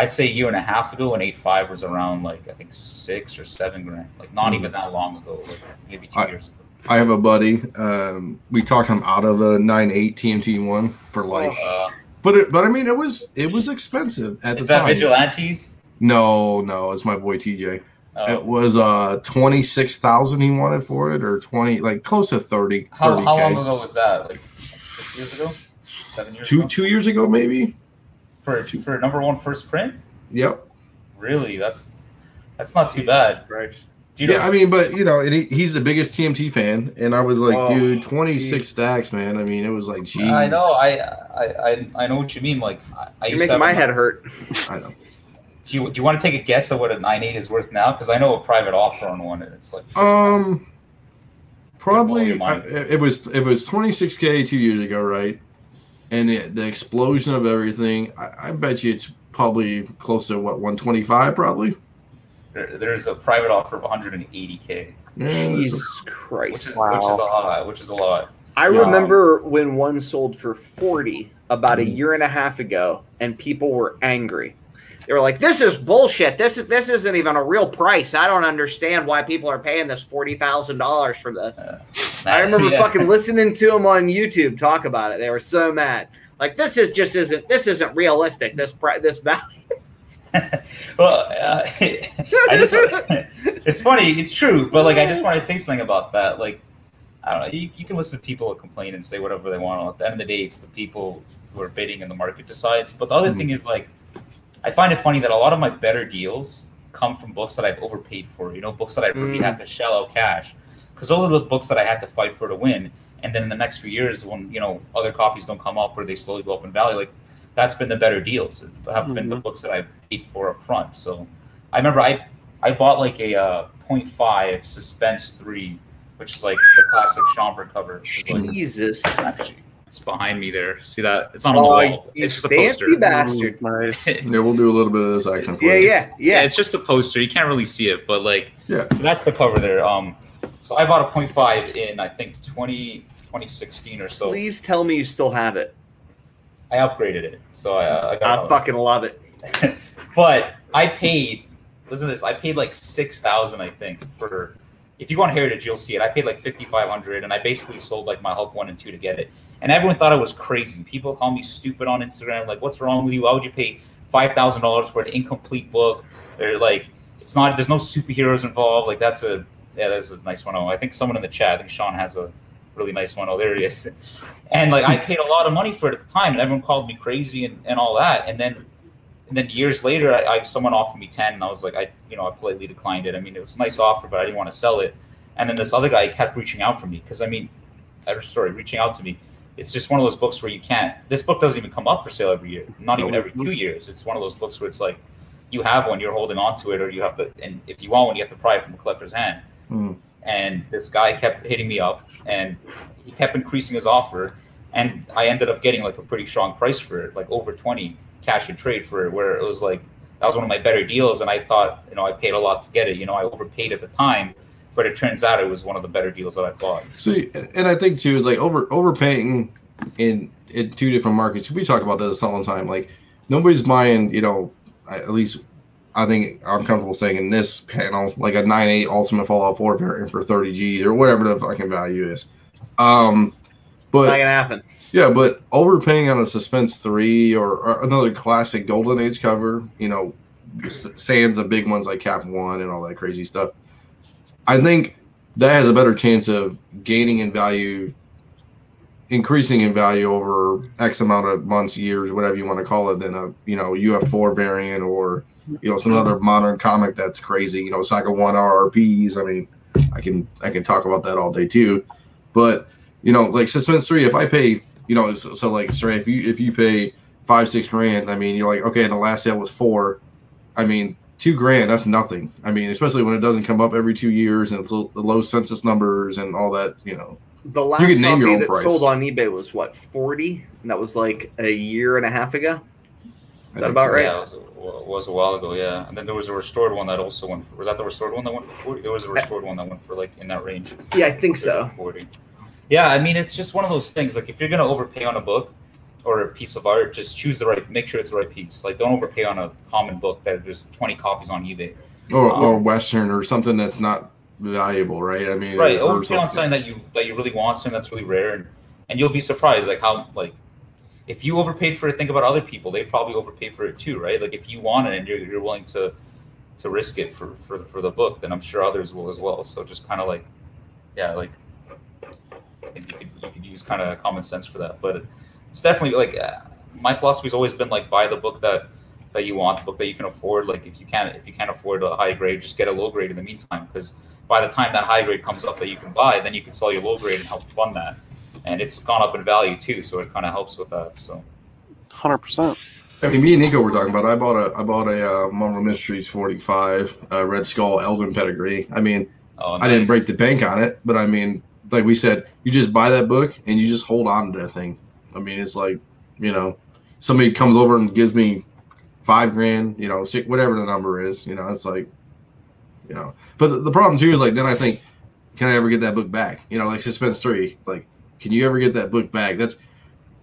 I'd say a year and a half ago, an A5 was around like I think six or seven grand. Like not even that long ago, like maybe two I- years ago. I have a buddy. Um, we talked him out of a nine eight TMT one for like, Uh, but it, but I mean it was it was expensive at the time. is that. Vigilantes? No, no, it's my boy TJ. Uh, It was uh twenty six thousand he wanted for it, or twenty like close to 30 how, 30 how long ago was that? Like six years ago? Seven years Two ago? two years ago maybe. For for number one first print. Yep. Really, that's that's not too bad. Right. Do you Yeah, I mean, but you know, and he, he's the biggest TMT fan, and I was like, Oh, dude, twenty six stacks, man. I mean, it was like, geez. I know, I, I I I know what you mean. Like I, I You're making my a- head hurt. I know. Do you do you want to take a guess at what a nine eight is worth now? Because I know a private offer on one, and it's like Um, probably I, it was it was twenty six k two years ago, right? And the, the explosion of everything, I, I bet you it's probably close to what one twenty five, probably. there, there's a private offer of 180k, Yeah, there's a- Jesus which Christ. is Wow. which is a lot. Which is a lot. I Yeah. remember when one sold for 40 about a Mhm. year and a half ago, and people were angry. They were like, "This is bullshit. This is this isn't even a real price. I don't understand why people are paying this forty thousand dollars for this." I remember Yeah. fucking listening to them on YouTube talk about it. They were so mad. Like this is just isn't this isn't realistic. This price this value. well, uh, just it's funny, it's true, but like I just want to say something about that. Like I don't know, you, you can listen to people complain and say whatever they want. At the end of the day, it's the people who are bidding and the market decides. But the other Mhm. thing is like I find it funny that a lot of my better deals come from books that I've overpaid for. You know, books that I really Mm. had to shell out cash because those are the books that I had to fight for to win. And then in the next few years, when you know other copies don't come up or they slowly go up in value, like that's been the better deals. Have been the books that I paid for up front. So I remember I I bought like a uh, 0.5 Suspense three, which is like the classic Schomburg cover. Like Jesus, actually it's behind me there. See that? It's not on the oh, wall. It's just a fancy poster. bastard. Nice. yeah, we'll do a little bit of this action for Yeah, you. yeah, Yeah, yeah. it's just a poster. You can't really see it, but like, Yeah. So that's the cover there. Um, so I bought a 0.5 in I think 20, 2016 or so. Please tell me you still have it. I upgraded it, so I, uh, I got. I another- fucking love it. but I paid. Listen to this. I paid like six thousand, I think, for. If you want Heritage, you'll see it. I paid like fifty five hundred, and I basically sold like my Hulk one and two to get it. And everyone thought I was crazy. People call me stupid on Instagram. Like, what's wrong with you? Why would you pay five thousand dollars for an incomplete book? They're like, it's not. There's no superheroes involved. Like, that's a yeah, that's a nice one. Oh, I think someone in the chat. I think Sean has a really nice one. Oh, there he is. And like, I paid a lot of money for it at the time, and everyone called me crazy and, and all that. And then and then years later, I, I someone offered me ten, and I was like, I you know, I politely declined it. I mean, it was a nice offer, but I didn't want to sell it. And then this other guy kept reaching out for me because I mean, or sorry, reaching out to me. It's just one of those books where you can't. This book doesn't even come up for sale every year. Not even every two years. It's one of those books where it's like, you have one, you're holding on to it, or you have to. And if you want one, you have to pry it from a collector's hand. Mm. And this guy kept hitting me up, and he kept increasing his offer, and I ended up getting like a pretty strong price for it, like over twenty cash and trade for it, where it was like that was one of my better deals, and I thought, you know, I paid a lot to get it. You know, I overpaid at the time, but it turns out it was one of the better deals that I bought. See, and I think too is like over overpaying in in two different markets. We talk about this all the time. Like nobody's buying, you know, at least I think I'm comfortable saying in this panel, like a 9.8 Ultimate Fallout 4 variant for 30 G or whatever the fucking value is. Um, but Not gonna happen. Yeah, but overpaying on a Suspense 3 or, or another classic Golden Age cover, you know, Sands of big ones like Cap 1 and all that crazy stuff, I think that has a better chance of gaining in value, increasing in value over X amount of months, years, whatever you want to call it, than a, you know, UF4 variant or, you know, some other modern comic that's crazy, you know, Saga 1 RRPs. I mean, I can I can talk about that all day too. But you know, like Suspense Three, if I pay, you know, so, so like Stray, if you if you pay five six grand, I mean, you're like, okay, and the last sale was four. I mean, two grand, that's nothing. I mean, especially when it doesn't come up every two years and the low census numbers and all that. You know, The last you can name your copy own that price. sold on eBay was what forty, and that was like a year and a half ago. I that about so. right? Yeah, it was, a, was a while ago. Yeah, and then there was a restored one that also went. For, was that the restored one that went for forty? There was a restored one that went for like in that range. Yeah, I think so. 40. Yeah, I mean, it's just one of those things. Like, if you're gonna overpay on a book or a piece of art, just choose the right. Make sure it's the right piece. Like, don't overpay on a common book that just 20 copies on eBay. Or, Um, or Western or something that's not valuable, right? I mean, Right, overpay on something that you that you really want, something that's really rare, and and you'll be surprised like how like if you overpaid for it, think about other people. They probably overpaid for it too, right? Like if you want it and you're, you're willing to to risk it for, for for the book, then I'm sure others will as well. So just kind of like, yeah, like I think you could you could use kind of common sense for that. But it's definitely like uh, my philosophy's always been like buy the book that that you want, the book that you can afford. Like if you can't if you can't afford a high grade, just get a low grade in the meantime. Because by the time that high grade comes up that you can buy, then you can sell your low grade and help fund that. And it's gone up in value too, so it kind of helps with that. So Hundred percent. I mean, me and Nico were talking about. I bought a I bought a uh, Marvel Mysteries 45 uh, Red Skull Elden pedigree. I mean, oh, I didn't break the bank on it, but I mean, like we said, you just buy that book and you just hold on to that thing. I mean, it's like you know, somebody comes over and gives me five grand, you know, six, whatever the number is, you know, it's like, you know. But the, the problem too is like, then I think, can I ever get that book back? You know, like Suspense Three, like, can you ever get that book back? That's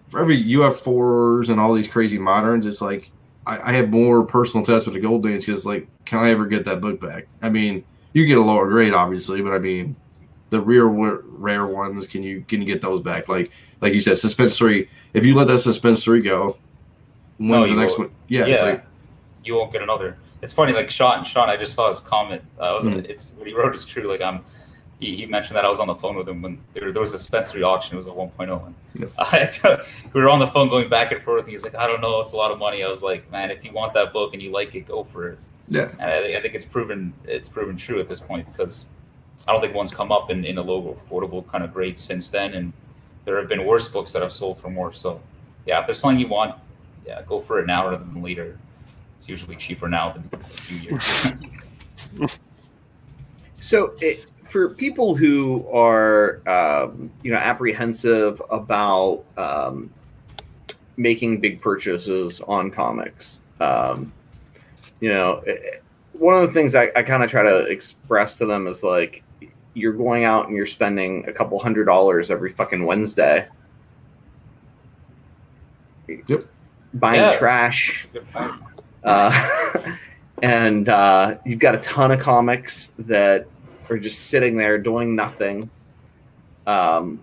for every UF fours and all these crazy moderns. It's like I, I have more personal attachment to Gold Dance because like, can I ever get that book back? I mean, you get a lower grade, obviously, but I mean, the rare rare ones, can you can you get those back? Like like you said, Suspense Three. If you let that Suspense Three go, when's No, the next one? Yeah, yeah, it's like you won't get another. It's funny, like Sean. Sean, I just saw his comment. Uh, was Mhm. it's what he wrote is true. Like I'm. He, he mentioned that I was on the phone with him when there, there was a Suspense Three auction. It was a 1.0. And Yep. I, we were on the phone going back and forth. And he's like, I don't know, it's a lot of money. I was like, man, if you want that book and you like it, go for it. yeah. And I, think- I think it's proven it's proven true at this point because I don't think one's come up in, in a low affordable kind of grade since then. And there have been worse books that have sold for more. So yeah, if there's something you want, yeah, go for it now rather than later. It's usually cheaper now than a few years. So, it, for people who are, um, you know, apprehensive about um, making big purchases on comics, um, you know, it, one of the things I, I kind of try to express to them is like, you're going out and you're spending a couple hundred dollars every fucking Wednesday. Yep. Buying Yeah. trash, uh, and uh, you've got a ton of comics that are just sitting there doing nothing. Um,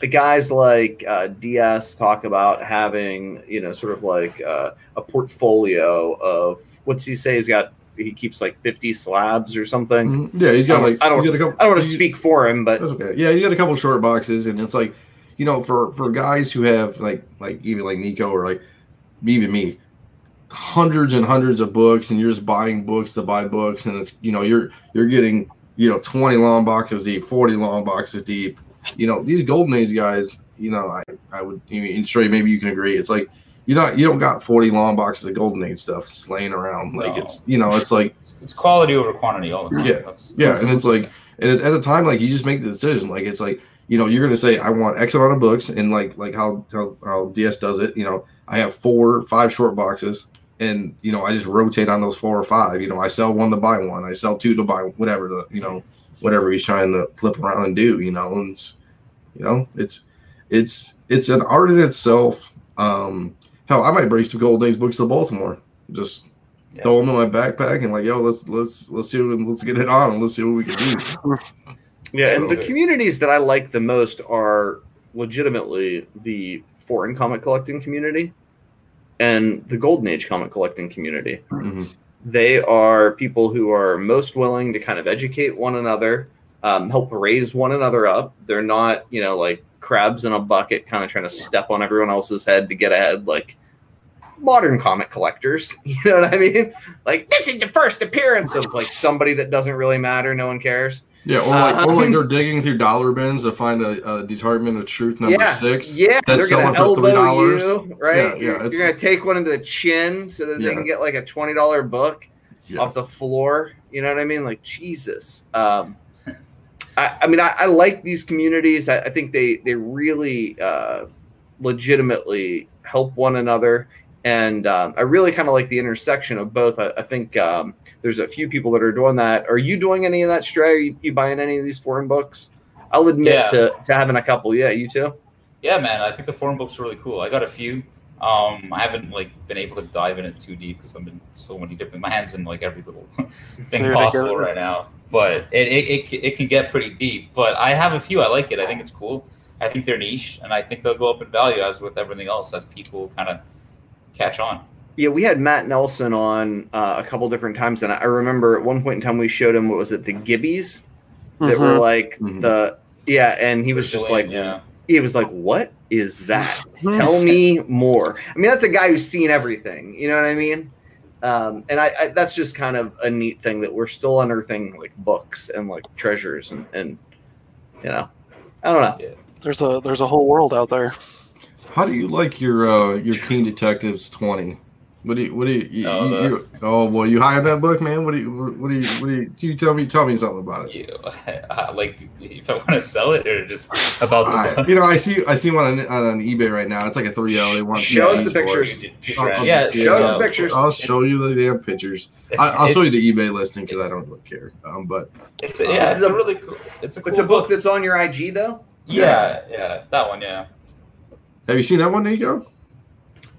the guys like uh, DS talk about having, you know, sort of like uh, a portfolio of what's he say? He's got he keeps like fifty slabs or something. Mhm. Yeah, he's got I like I don't- couple, I don't want to speak for him, but That's okay. Yeah, you got a couple short boxes, and it's like, you know, for for guys who have like like even like Nico or like even me, hundreds and hundreds of books, and you're just buying books to buy books, and it's you know you're you're getting you know, 20 long boxes deep, 40 long boxes deep. You know, these golden age guys, you know, I, I would, you know, and Trey, maybe you can agree. It's like, you don't you don't got 40 long boxes of golden age stuff just laying around. Like No. it's, you know, it's like, It's, it's quality over quantity all the time. Yeah. That's, yeah. And it's like, and it's, at the time, like you just make the decision. Like it's like, you know, you're going to say, I want X amount of books. And like, like how, how, how DS does it, you know, I have four, five short boxes and, you know, I just rotate on those four or five, you know, I sell one to buy one, I sell two to buy whatever the, you know, whatever he's trying to flip around and do, you know, and it's, you know, it's, it's, it's an art in itself. Um, hell, I might bring some Golden Age books to Baltimore. Just Yeah. throw them in my backpack and like, yo, let's let's let's do it. Let's get it on and let's see what we can do. Yeah, and the communities that I like the most are legitimately the foreign comic collecting community and the Golden Age comic collecting community. Mhm. They are people who are most willing to kind of educate one another, um, help raise one another up. They're not, you know, like crabs in a bucket, kind of trying to step on everyone else's head to get ahead, like modern comic collectors. You know what I mean? Like this is the first appearance of like somebody that doesn't really matter. No one cares. Yeah, or like, or like they're digging through dollar bins to find a, a Department of Truth number yeah, six. Yeah, that's selling for elbow $3. you, right? Yeah, yeah, you're, you're gonna take one into the chin so that they can get like a twenty dollar book Yeah. off the floor. You know what I mean? Like Jesus. Um, I, I mean, I, I like these communities. I, I think they they really uh, legitimately help one another. And um, I really kind of like the intersection of both. I, I think um, there's a few people that are doing that. Are you doing any of that, Stray? Are you, you buying any of these foreign books? I'll admit Yeah. to, to having a couple. Yeah, you too. yeah, man, I think the foreign books are really cool. I got a few. Um, I haven't like been able to dive in it too deep because I'm in so many different. My hands in like every little thing Dude, possible right now. But it, it, it, it can get pretty deep. But I have a few. I like it. I think it's cool. I think they're niche, and I think they'll go up in value as with everything else as people kind of catch on. Yeah, we had Matt Nelson on uh, a couple different times, and I remember at one point in time we showed him what was it, the Gibbies that were Mhm. like Mhm. the yeah, and he was just like, yeah. he was like, "What is that? Tell me more." I mean, that's a guy who's seen everything. You know what I mean? Um, and I, I that's just kind of a neat thing that we're still unearthing like books and like treasures and and you know, I don't know. There's a there's a whole world out there. How do you like your uh your King Detectives twenty? What do you what do you, you, Oh, the- you- oh boy you hired that book man? What do you what do you what do you, you tell me tell me something about it? You, I, like if I want to sell it or just about the I, book. you know I see I see one on, on eBay right now. It's like a three L. They want Show us the each for it. pictures. Two- two I'll- I'll yeah, just- show us yeah, the pictures. I'll show you the damn pictures. I, I'll show you the eBay listing because I don't really care. Um, but It's a, yeah, This it's is a a- really cool. It's a cool It's a book that's on your IG though. Yeah, yeah, that one. Yeah, have you seen that one, Nico?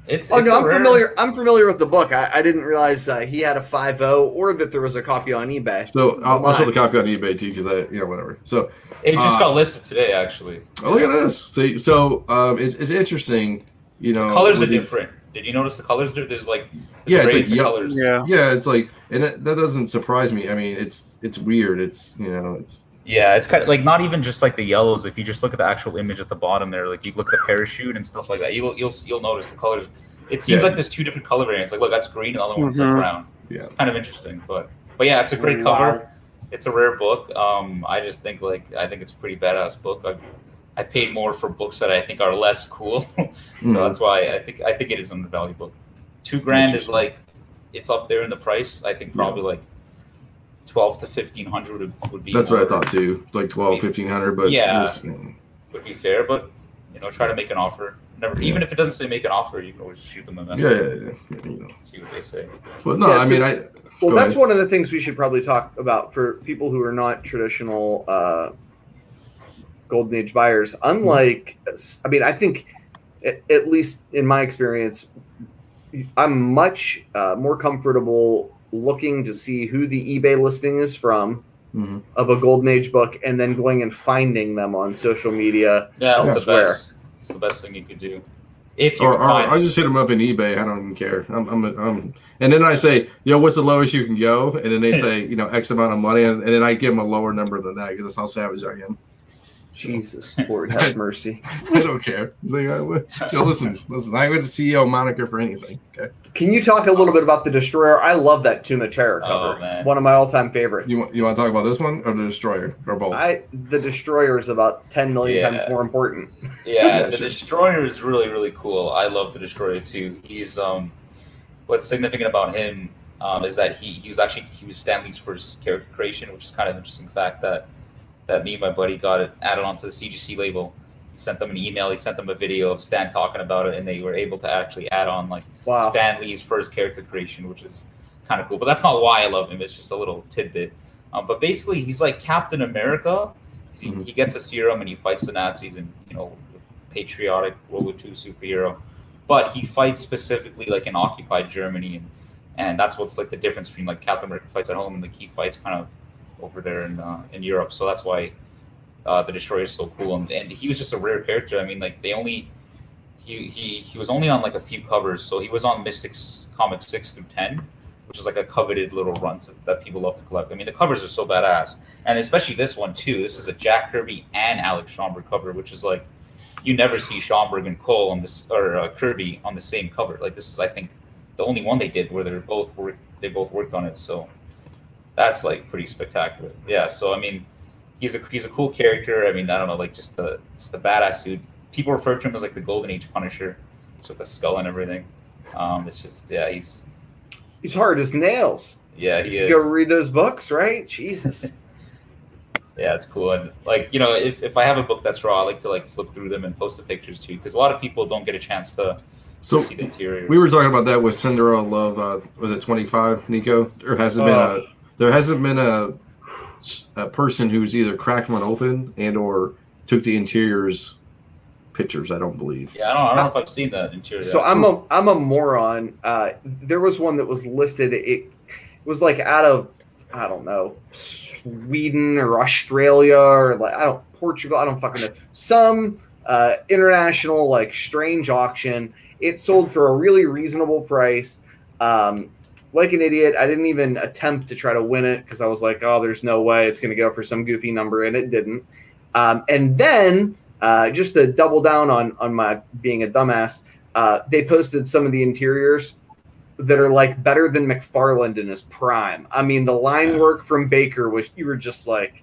It's. Oh it's no, a I'm rare- familiar. I'm familiar with the book. I, I didn't realize uh, he had a 5.0 or that there was a copy on eBay. So I'll, I'll show the copy on eBay too because I you know whatever. So It just Uh, got listed today, actually. oh, look at this. So, so um, it's, it's interesting. You know, colors are these- different. Did you notice the colors? There's like Yeah, it's like of yellow- colors. Yeah. Yeah, it's like, and it, that doesn't surprise me. I mean, it's it's weird. It's you know, it's Yeah, it's kind of like not even just like the yellows. If you just look at the actual image at the bottom there, like you look at the parachute and stuff like that, you'll you'll you'll notice the colors. It seems Yeah. like there's two different color variants. Like, look, that's green, and the other one's like Mhm. brown. Yeah. it's kind of interesting, but but yeah, it's a great cover. It's a rare book. Um, I just think like I think it's a pretty badass book. I I paid more for books that I think are less cool, so Mhm. that's why I think I think it is an undervalued book. Two grand is like it's up there in the price. I think probably like twelve to fifteen hundred would, would be. that's what I thought too, like 12, 1500, But Yeah. it was, you know, would be fair, but you know, try to make an offer. Never, even if it doesn't say make an offer, you can always shoot them a message. yeah, yeah, yeah, yeah, you know. See what they say. But no, Yeah, I so- mean, I Well, that's ahead. one of the things we should probably talk about for people who are not traditional uh, golden age buyers. Unlike, I mean, I think at, at least in my experience, I'm much uh, more comfortable looking to see who the eBay listing is from mhm. of a golden age book, and then going and finding them on social media. Yeah, it's the Elsewhere. best. It's the best thing you could do. If you or, or find I just hit them up in eBay. I don't even care. I'm, I'm, I'm, and then I say, yo, what's the lowest you can go? And then they say, you know, X amount of money, and, and then I give them a lower number than that because that's how savage I am. Jesus, Lord have mercy. I don't care. Like, I, would- yo, listen, listen. I went to CEO moniker for anything. Okay. Can you talk a little bit about the Destroyer? I love that Tomb of Terror Oh, cover. man. One of my all-time favorites. You want you want to talk about this one or the destroyer or both? I the Destroyer is about ten million Yeah. times more important. Yeah, Yeah, the sure. destroyer is really really cool. I love the destroyer too. He's um, what's significant about him um, is that he he was actually he was Stan Lee's first character creation, which is kind of an interesting fact that that me and my buddy got it added onto the CGC label. He sent them an email. He sent them a video of Stan talking about it, and they were able to actually add on like Wow. Stan Lee's first character creation, which is kind of cool. But that's not why I love him. It's just a little tidbit. Um, but basically, he's like Captain America. He, Mhm. he gets a serum and he fights the Nazis and you know, patriotic World War II superhero. But he fights specifically like in occupied Germany, and and that's what's like the difference between like Captain America fights at home and like he fights kind of over there in uh, in Europe. So that's why uh, the Destroyer is so cool. And, and he was just a rare character. I mean, like they only he he he was only on like a few covers. So he was on Mystics Comics six through ten, which is like a coveted little run to, that people love to collect. I mean, the covers are so badass, and especially this one too. This is a Jack Kirby and Alex Schomburg cover, which is like you never see Schomburg and Cole on this or uh, Kirby on the same cover. Like this is, I think, the only one they did where they're both work, they both worked on it. So that's like pretty spectacular. Yeah. So I mean, he's a he's a cool character. I mean, I don't know, like just the just the badass dude. People refer to him as like the Golden Age Punisher, just with the skull and everything. Um, it's just yeah, he's He's hard as nails. yeah he You is. go read those books, right? Jesus. Yeah, it's cool. And like, you know, if, if I have a book that's raw, I like to like flip through them and post the pictures too, because a lot of people don't get a chance to so see the interior. we were talking about that with Cinderella Love. Uh, was it twenty five, Nico? or has it been Oh. a there hasn't been a a person who's either cracked one open and or took the interiors pictures. I don't believe. Yeah, I don't, I don't know if I've seen that interior. So I'm a I'm a moron. Uh, there was one that was listed. It, it was like out of I don't know Sweden or Australia or like I don't Portugal. I don't fucking know some uh, international like strange auction. It sold for a really reasonable price. Um, like an idiot, I didn't even attempt to try to win it because I was like, oh, there's no way it's going to go for some goofy number, and it didn't. Um, and then uh, just to double down on on my being a dumbass, uh, they posted some of the interiors that are like better than McFarlane in his prime. I mean, the line work from Baker was you were just like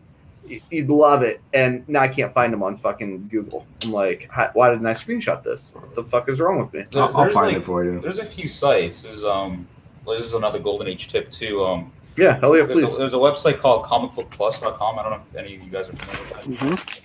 you'd love it, and now I can't find them on fucking Google. I'm like, why didn't I screenshot this? What the fuck is wrong with me? I'll, I'll find like- it for you. There's a few sites. There's um, well, this is another Golden Age tip too. Um, Yeah, hell yeah, there's, please. a, there's a website called comicbookplus.com. I don't know if any of you guys are familiar with that.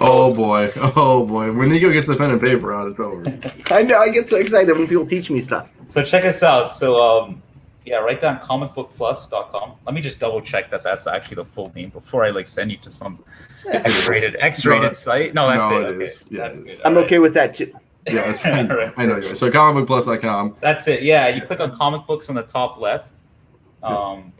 Oh boy, oh boy. When Nico gets the pen and paper out, it's over. I know I get so excited when people teach me stuff. So check us out. So um, yeah, write down comicbookplus.com. Let me just double check that that's actually the full name before I like send you to some X-rated X-rated No, site. No, that's no, it. it okay. is. Yeah, that's it good. I'm All right. okay with that too. Yeah, it's, Right. I know. you. So comicbookplus.com. That's it. Yeah, you click on comic books on the top left. Um,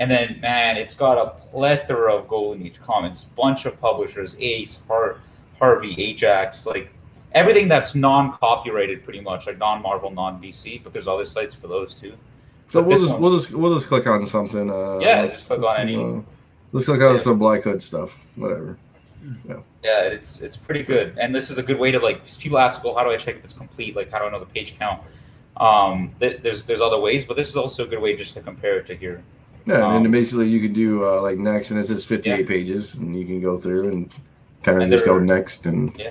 and then, man, it's got a plethora of Golden Age comics, bunch of publishers, Ace, Har- Harvey, Ajax, like everything that's non-copyrighted, pretty much, like non-Marvel, non-DC. But there's other sites for those too. So But we'll just one- we'll just we'll just click on something. Uh, Yeah, just click on any- Uh, let's click on Yeah. some Black Hood stuff. Whatever. Yeah, it's it's pretty good, and this is a good way to like. People ask, "Well, how do I check if it's complete? Like, how do I know the page count?" Um, th- there's there's other ways, but this is also a good way just to compare it to here. Yeah, and then Um, basically you could do uh, like next, and it says 58 Yeah. pages, and you can go through and kind of And just go next and Yeah.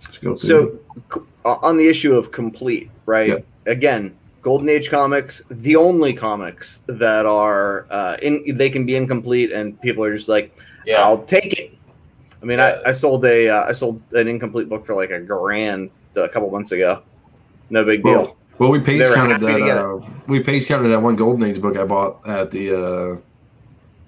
just go through. So, on the issue of complete, right? Yeah. Again, Golden Age comics, the only comics that are uh, in, they can be incomplete, and people are just like, Yeah, I'll take it. I mean, Yeah. I, I sold a uh, I sold an incomplete book for like a grand a couple months ago. No big deal. Well, well, we page counted that. to get it. Uh, we page counted that one Golden Age book I bought at the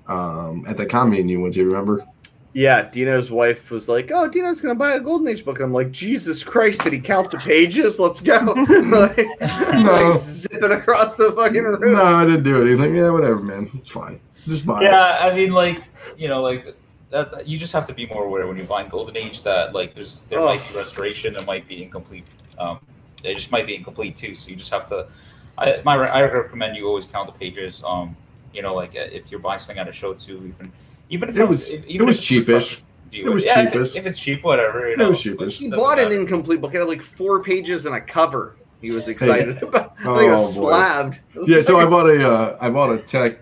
uh, um, at the commune you went to. Remember? Yeah, Dino's wife was like, "Oh, Dino's gonna buy a Golden Age book," and I'm like, "Jesus Christ, did he count the pages? Let's go!" like, No. like zipping across the fucking room. No, I didn't do it. He's like, yeah, whatever, man. It's fine. Just buy it. yeah. I mean, like you know, like that, that- you just have to be more aware when you're buying Golden Age that like there's there Oh. might be restoration, there might be incomplete. Um, they just might be incomplete too. So you just have to. I my I recommend you always count the pages. Um, you know, like uh, if you're buying something at a show too, even even if It was- if- it was if cheapish. It was yeah, if, cheapest. if it's cheap, whatever. You It was cheapest. He doesn't bought an incomplete book. It had like four pages and a cover. He was excited about. I think it Oh, was boy. slabbed. Was Yeah, so I bought a uh, I bought a tech.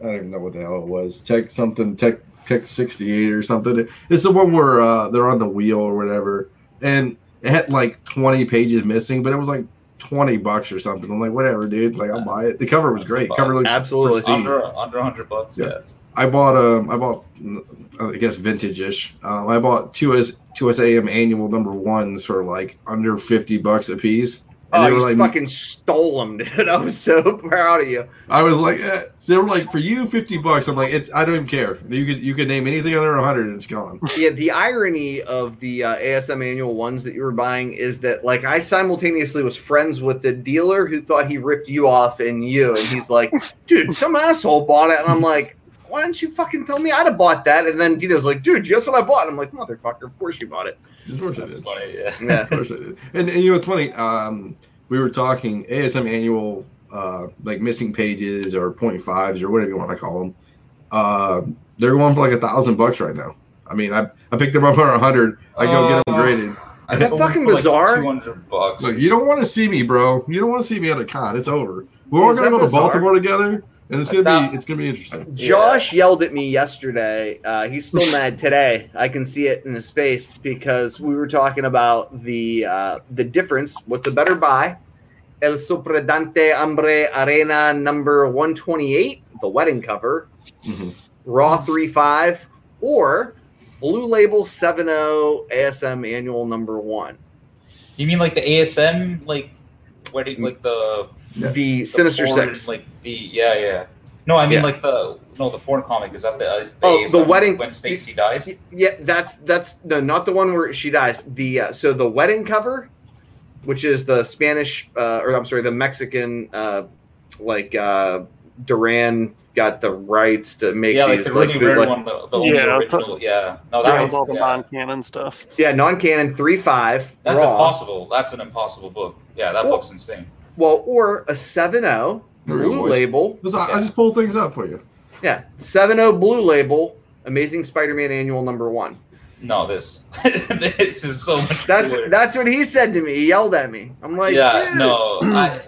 I don't even know what the hell it was. Tech something tech sixty eight or something. It's the one where uh, they're on the wheel or whatever, and it had like twenty pages missing, but it was like twenty bucks or something. I'm like, whatever, dude. Like, I'll buy it. The cover was great. Cover looks Absolutely. pristine. under under hundred bucks. Yeah. Yeah. I bought um I bought I guess vintage-ish. Um, I bought two S two SAM annual number ones for like under fifty bucks a piece. And Oh, they you were like fucking stole them, dude. I was so proud of you. I was like, eh. they were like, for you, fifty bucks. I'm like, it's. I don't even care. You could you could name anything under a hundred, and it's gone. Yeah, the irony of the uh, ASM annual ones that you were buying is that, like, I simultaneously was friends with the dealer who thought he ripped you off and you, and he's like, "Dude, some asshole bought it," and I'm like, "Why didn't you fucking tell me I'd have bought that?" And then Dino's like, "Dude, guess what I bought?" I'm like, "Motherfucker, of course you bought it." Of course I That's did. funny. Yeah. Yeah, Of course I did. And, and you know, it's funny. Um, we were talking ASM annual, uh, like missing pages or point fives or whatever you want to call them. Uh, they're going for like a thousand bucks right now. I mean, I, I picked them up for a hundred. I go get them graded. I Is that fucking for, bizarre? Two hundred bucks. Look, you don't want to see me, bro. You don't want to see me at a con. It's over. We're all gonna that go to? Baltimore together, and it's gonna That- be it's gonna be interesting. Josh yelled at me yesterday. Uh, he's still mad today. I can see it in his face because we were talking about the uh, the difference. What's a better buy? El Sorprendente Hombre Araña number 128, the wedding cover, Mhm. Raw 35, or Blue Label 70 ASM Annual number one. You mean like the ASM, like wedding, like the, Yeah. The the Sinister foreign, Six. like the yeah, yeah. No, I mean Yeah. like the no, the foreign comic is that the, uh, the Oh, the wedding- when Stacy dies. Yeah, that's that's no, not the one where she dies. The uh, so the wedding cover, which is the Spanish uh, or I'm sorry, the Mexican, uh, like uh, Duran got the rights to make Yeah, like these the really like, rare bootleg- one, the, the Yeah, it's a- yeah, no, that That was all the yeah. non-canon stuff. yeah, non-canon three five That's raw. impossible. That's an impossible book. Yeah, that Well- book's insane. Well, or a seven zero There we go, blue boys. label. Just- I, I just pull things up for you. Yeah, seven zero blue label. Amazing Spider-Man annual number one. No, this this is so much. That's cooler. that's what he said to me. He yelled at me. I'm like, yeah, dude. no. I,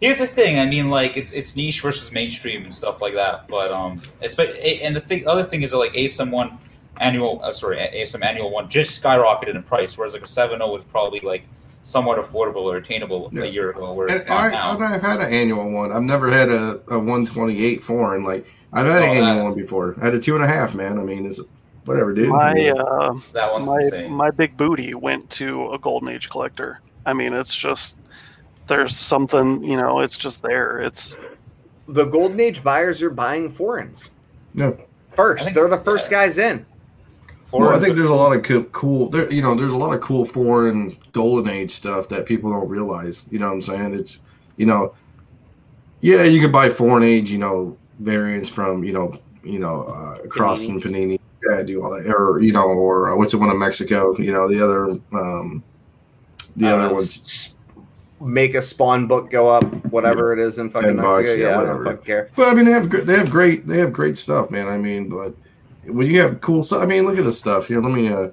here's the thing. I mean, like it's it's niche versus mainstream and stuff like that. But um, espe- and the thing, other thing is that like ASM one annual, uh, sorry, ASM annual one just skyrocketed in price, whereas like a seven zero was probably like somewhat affordable or attainable Yeah. a year ago, where And, it's and I, now. I've had an annual one. I've never had a, a 128 foreign. Like I've had an Oh, annual that- one before. I had a two and a half, man. I mean, it's whatever, dude. My uh, that one's my insane. my big booty went to a golden age collector. I mean, it's just there's something you know. It's just there. It's the golden age buyers are buying foreigns No. first. Think- They're the first yeah. guys in. Well, I think there's a lot of cool, cool there, you know, there's a lot of cool foreign golden age stuff that people don't realize. You know what I'm saying? It's, you know, yeah, you can buy foreign age, you know, variants from, you know, you know, uh, Cross and Panini, yeah, do all that, or you know, or uh, what's the one in Mexico? You know, the other, um, the don't other ones. Make a spawn book go up, whatever it is in fucking Mexico. bucks, yeah, yeah, I don't whatever. fucking care. But I mean, they have they have great they have great stuff, man. I mean, but when you have cool stuff, I mean, look at this stuff here. Let me. uh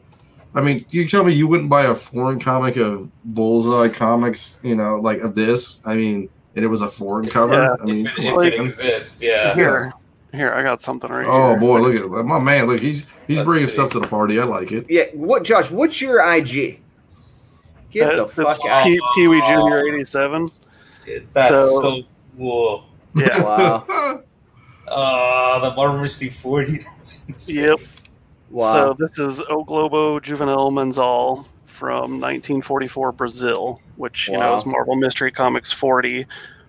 I mean, you tell me you wouldn't buy a foreign comic of Bullseye Comics, you know, like of this. I mean, and it was a foreign cover. Yeah. I mean, if, it, on, it man. exists, yeah. here. Here, I got something right oh here. Oh boy, look at my man. Look, he's he's Let's bringing see. stuff to the party. I like it. Yeah, what, Josh? What's your IG? Get the fuck out! Pee- Pee Wee Junior '87. That's So- so, cool. Yeah. Wow. Uh, the Marvel C40. That's. Yep. Wow. So this is O Globo Juvenile Mensal from 1944 Brazil, which you know is Marvel Mystery Comics 40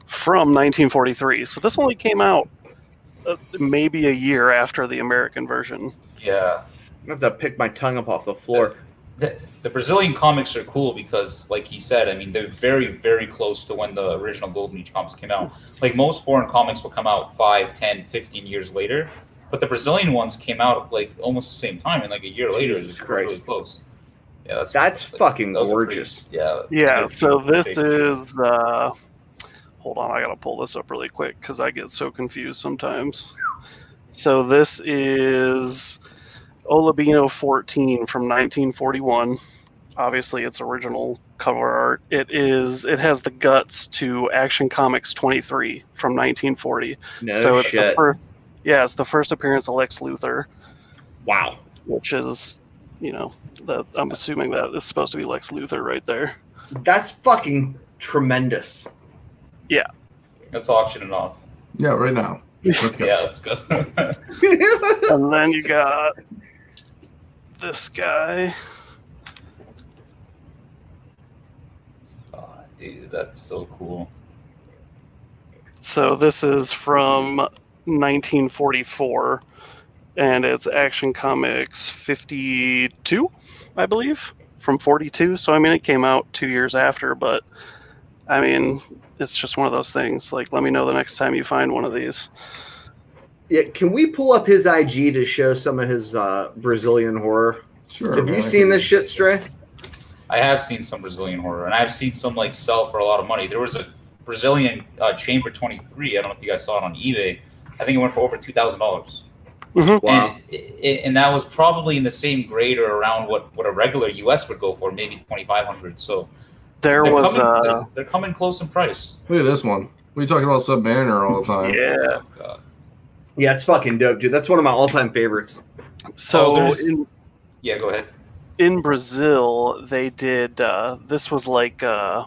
from 1943. So this only came out uh, maybe a year after the American version. Yeah. I have to pick my tongue up off the floor. The, the Brazilian comics are cool because, like he said, I mean, they're very, very close to when the original Golden Age comics came out. Like, most foreign comics will come out 5, 10, 15 years later, but the Brazilian ones came out, like, almost the same time, and, like, a year later, Jesus it's really close. Yeah, that's, That's like, fucking those are pretty- gorgeous. yeah. Yeah. So this big. is. Uh, hold on, I gotta pull this up really quick because I get so confused sometimes. So this is O Lobinho 14 from 1941. Obviously, it's original cover art. It is. It has the guts to Action Comics 23 from 1940. No so it's the first. Yeah, it's the first appearance of Lex Luthor, Wow. which is, you know, that I'm assuming that is supposed to be Lex Luthor right there. That's fucking tremendous. Let's auction it off. Yeah, right now. Let's go. Yeah, let's go. And then you got this guy. oh, dude, that's so cool. So this is from 1944, and it's Action Comics 52, I believe, from 42. So I mean, it came out two years after, but I mean, it's just one of those things. Like, let me know the next time you find one of these. Yeah, can we pull up his IG to show some of his uh, Brazilian horror? Sure. Have man, you I seen can- this shit, Stray? I have seen some Brazilian horror, and I've seen some like sell for a lot of money. There was a Brazilian uh, Chamber 23. I don't know if you guys saw it on eBay. I think it went for over two thousand dollars. Wow. And, it, and that was probably in the same grade or around what, what a regular US would go for, maybe 2500 So There they're was, coming, uh, they're, they're coming close in price. Look at this one. We talking about Submariner all the time. yeah. Oh, God. Yeah, it's fucking dope, dude. That's one of my all-time favorites. So Oh, in, Yeah, go ahead. in Brazil, they did. Uh, this was like uh,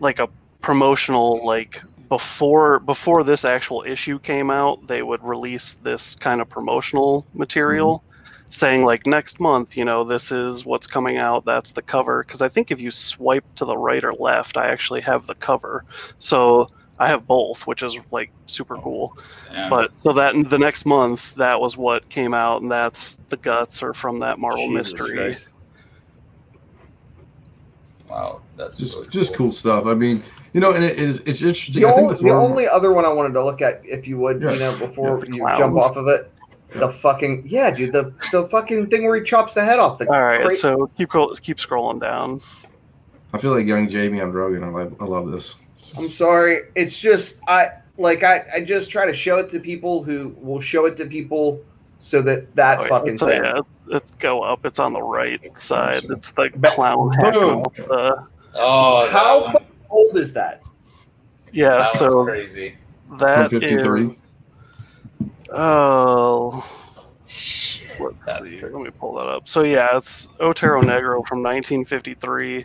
like a promotional like before before this actual issue came out. They would release this kind of promotional material, saying like next month, you know, this is what's coming out. That's the cover. Because I think if you swipe to the right or left, I actually have the cover. So. I have both, which is like super oh, cool. Yeah. But so that the next month, that was what came out, and that's the guts are from that Marvel Jesus mystery. Christ. wow, that's Just really just cool stuff. I mean, you know, and it, it, it's interesting. The, I think only, the the only other one I wanted to look at, if you would, Yeah. you know, before Yeah, you clowns. jump off of it, the fucking yeah, dude, the the fucking thing where he chops the head off. The All right, crate- so keep keep scrolling down. I feel like young Jamie on Rogan. I love, I love this. I'm sorry. It's just I like I, I just try to show it to people who will show it to people so that that Oh, fucking thing. yeah, let's go up. It's on the right side. It's the clown hat. The- Oh, How old is that? yeah, that so one's crazy. that 53. is. Oh, let's see. Let me pull that up. So yeah, it's Otero Negro from 1953,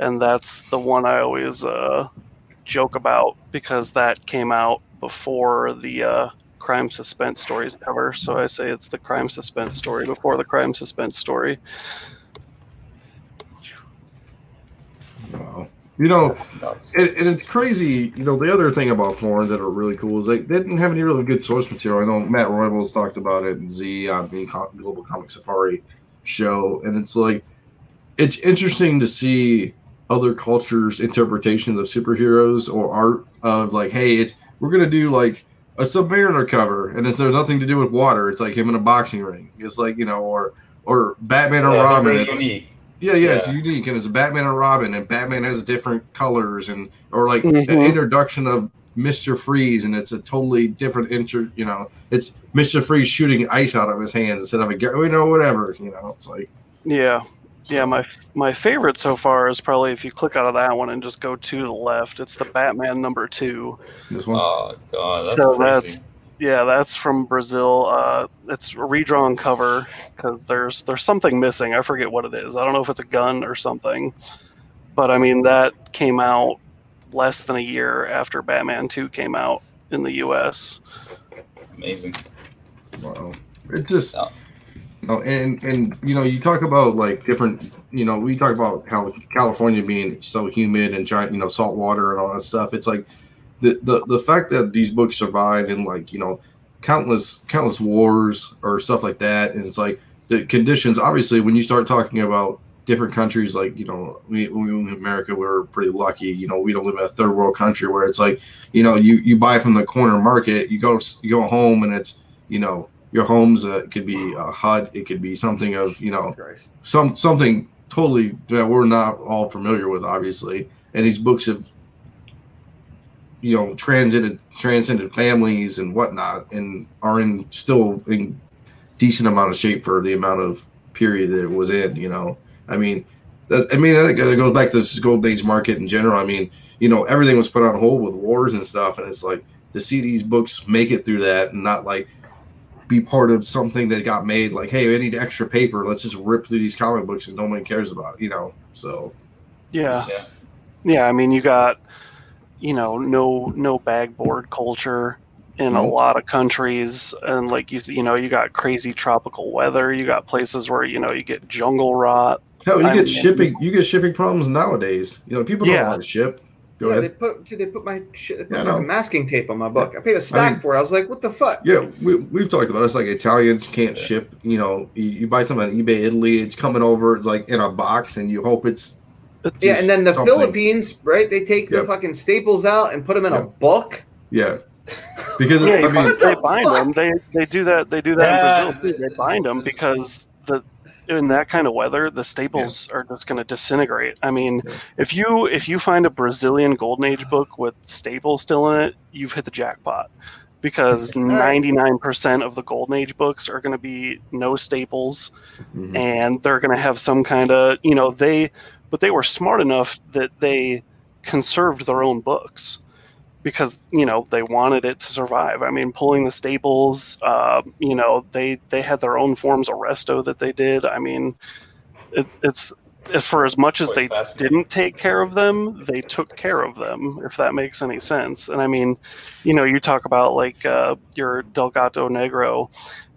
and that's the one I always uh, joke about because that came out before the uh, Crime SuspenStories cover. So I say it's the crime suspense story before the crime suspense story. Wow. You know, That's nuts. and, and it's crazy. You know, the other thing about Florence that are really cool is like they didn't have any really good source material. I know Matt Roybals talked about it in Z on the Global Comic Safari show, and it's like it's interesting to see other cultures' interpretations of superheroes or art of like, hey, it's we're gonna do like a Submariner cover, and it's there's nothing to do with water. It's like him in a boxing ring. It's like you know, or or Batman or Yeah, Robin. It's, unique. yeah, yeah, it's unique, and it's Batman and Robin, and Batman has different colors, and or like Mhm. an introduction of Mister Freeze, and it's a totally different inter. You know, it's Mister Freeze shooting ice out of his hands instead of a gu- you know whatever. You know, it's like Yeah, yeah. My my favorite so far is probably if you click out of that one and just go to the left. It's the Batman number two. this one. Oh god, that's So crazy. that's- Yeah, that's from Brazil. Uh, it's a redrawn cover because there's there's something missing. I forget what it is. I don't know if it's a gun or something. But I mean that came out less than a year after Batman 2 came out in the U.S. amazing. Wow. It just Yeah. No, and and you know, you talk about like different. You know, we talk about how California being so humid and giant, you know, salt water and all that stuff. It's like the the the fact that these books survived in like you know countless countless wars or stuff like that, and it's like the conditions. Obviously, when you start talking about different countries, like you know, we, we in America, we're pretty lucky. You know, we don't live in a third world country where it's like you know, you you buy from the corner market, you go you go home, and it's you know your home's uh, it could be a hut, it could be something of you know Christ. some something totally that we're not all familiar with, obviously. And these books have you know transcended transcended families and whatnot, and are in still in decent amount of shape for the amount of period that it was in. You know, I mean, that, I mean, I think it goes back to this gold age market in general. I mean, you know, everything was put on hold with wars and stuff, and it's like to see these books make it through that and not like be part of something that got made. Like, hey, I need extra paper. Let's just rip through these comic books and nobody cares about. You know, so Yeah. Yeah, I mean, you got, you know, no no bag board culture in a lot of countries, and like you you know, you got crazy tropical weather. You got places where you know you get jungle rot. Hell, you I get mean- shipping. You get shipping problems nowadays. You know, people don't Yeah. how to ship. Go yeah, ahead. they put dude, they put my shit they put Yeah, I know. fucking masking tape on my book. I paid a stack mean- for it. I was like, what the fuck? Yeah, we, we've talked about it. It's like Italians can't ship. You know, you, you buy something on eBay, Italy, it's coming over like in a box, and you hope it's It's, Yeah, and then the something. Philippines, right? They take the fucking staples out and put them in a book. yeah. Because yeah, I mean, they the bind fuck? them. They they do that. They do that Yeah, in Brazil. They it's- bind them because the in that kind of weather, the staples are just going to disintegrate. I mean, Yeah. if you if you find a Brazilian Golden Age book with staples still in it, you've hit the jackpot. Because ninety nine percent of the Golden Age books are going to be no staples, mhm. and they're going to have some kind of you know they, but they were smart enough that they conserved their own books because you know they wanted it to survive. I mean, pulling the staples, uh, you know, they they had their own forms of resto that they did. I mean, it, it's for as much as they didn't take care of them, they took care of them. If that makes any sense. And I mean, you know, you talk about like uh, your Delgado Negro,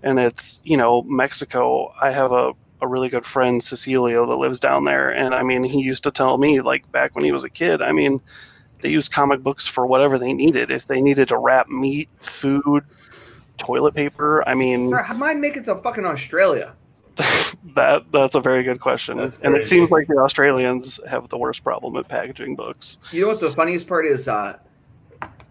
and it's you know Mexico. I have a a really good friend Cecilio that lives down there, and I mean, he used to tell me like back when he was a kid. I mean they used comic books for whatever they needed. If they needed to wrap meat, food, toilet paper, I mean, How mine make it to fucking Australia? that that's a very good question. And it seems like the Australians have the worst problem at packaging books. You know what the funniest part is? Uh,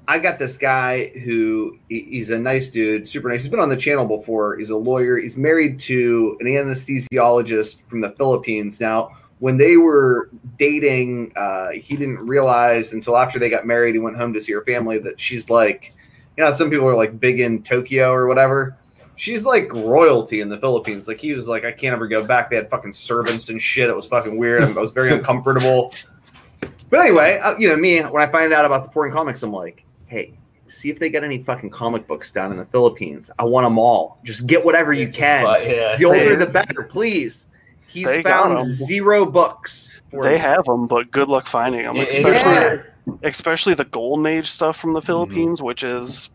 I got this guy who he's a nice dude, super nice. He's been on the channel before. He's a lawyer. He's married to an anesthesiologist from the Philippines. Now, when they were dating, uh, he didn't realize until after they got married. He went home to see her family that she's like, you know, some people are like big in Tokyo or whatever. She's like royalty in the Philippines. Like he was like, I can't ever go back. They had fucking servants and shit. It was fucking weird. I was very uncomfortable. But anyway, uh, you know me. When I find out about the foreign comics, I'm like, hey, see if they got any fucking comic books down in the Philippines. I want them all. Just get whatever you can. yeah, The older the better, please. He's They got found 'em. zero books. For They me. have them, but good luck finding them. Especially, Yeah. especially the Golden Age stuff from the Mm-hmm. Philippines, which is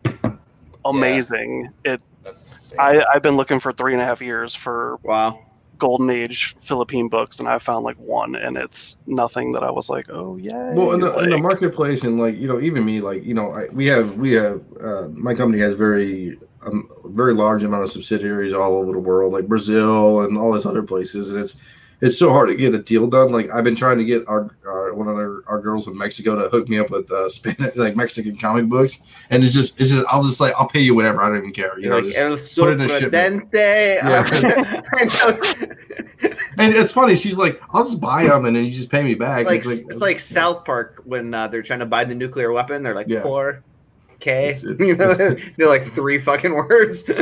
amazing. It I, I've been looking for three and a half years for Wow. Golden Age Philippine books, and I found like one, and it's nothing that I was like, oh yeah. well in the, in the marketplace and like you know even me like you know I, we have we have uh, my company has very um, very large amount of subsidiaries all over the world like Brazil and all these other places. And it's it's so hard to get a deal done. Like I've been trying to get our, our one of our, our girls in Mexico to hook me up with uh, Spanish like Mexican comic books. And it's just it's just I'll just like I'll pay you whatever. I don't even care. You know like just, put in a shipment. Yeah. And it's funny. She's like I'll just buy them and then you just pay me back. It's like it's like South Park when uh, they're trying to buy the nuclear weapon. They're like Yeah. four K. It's- it's- You know, they're like three fucking words. and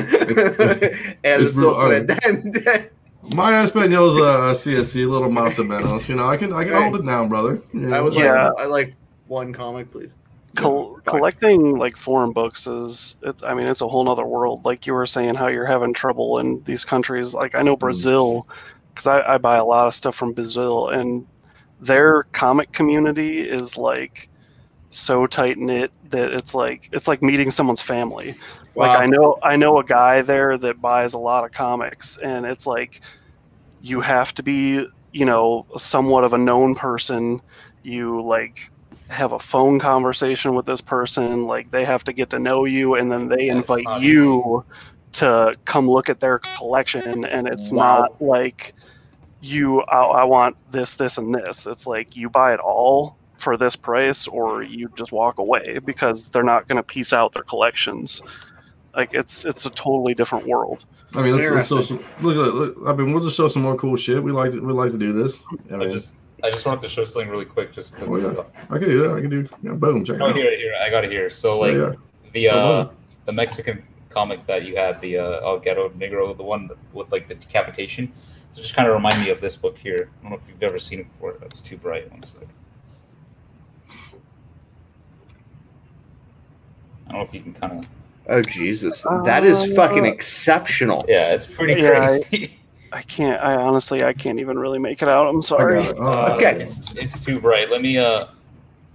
it's brutal. sorprendente. My Espanol's uh, CSC, little más o menos. You know, I can I can Right. hold it down, brother. You I know? would Yeah. like I like one comic, please. Col- collecting like foreign books is it, i mean it's a whole nother world like you were saying how you're having trouble in these countries like i know brazil because I, I buy a lot of stuff from brazil and their comic community is like so tight knit that it's like it's like meeting someone's family. Like i know i know a guy there that buys a lot of comics and it's like you have to be you know somewhat of a known person. You like have a phone conversation with this person like they have to get to know you and then they Yeah, invite you to come look at their collection and it's Wow. not like you I, I want this this and this. It's like you buy it all for this price or you just walk away because they're not going to piece out their collections like it's it's a totally different world I mean, let's, let's show some. Look at. Look, I mean, we'll just show some more cool shit. We like to. We like to do this. I I mean, just I just wanted to show something really quick, just Oh, because. yeah. I can do that. I can do. Yeah, boom. Check it Oh, out. here, here, I got it here. So, like yeah, yeah. the Oh, uh, wow. the Mexican comic that you had, the uh, El Ghetto Negro, the one with like the decapitation. So just kind of remind me of this book here. I don't know if you've ever seen it before. That's too bright. One second. I don't know if you can kind of. Oh Jesus, that is fucking Uh, exceptional. Yeah, it's pretty Yeah, I- crazy. I can't. I honestly, I can't even really make it out. I'm sorry. got it. Oh, Uh, Okay. It's it's too bright. Let me uh,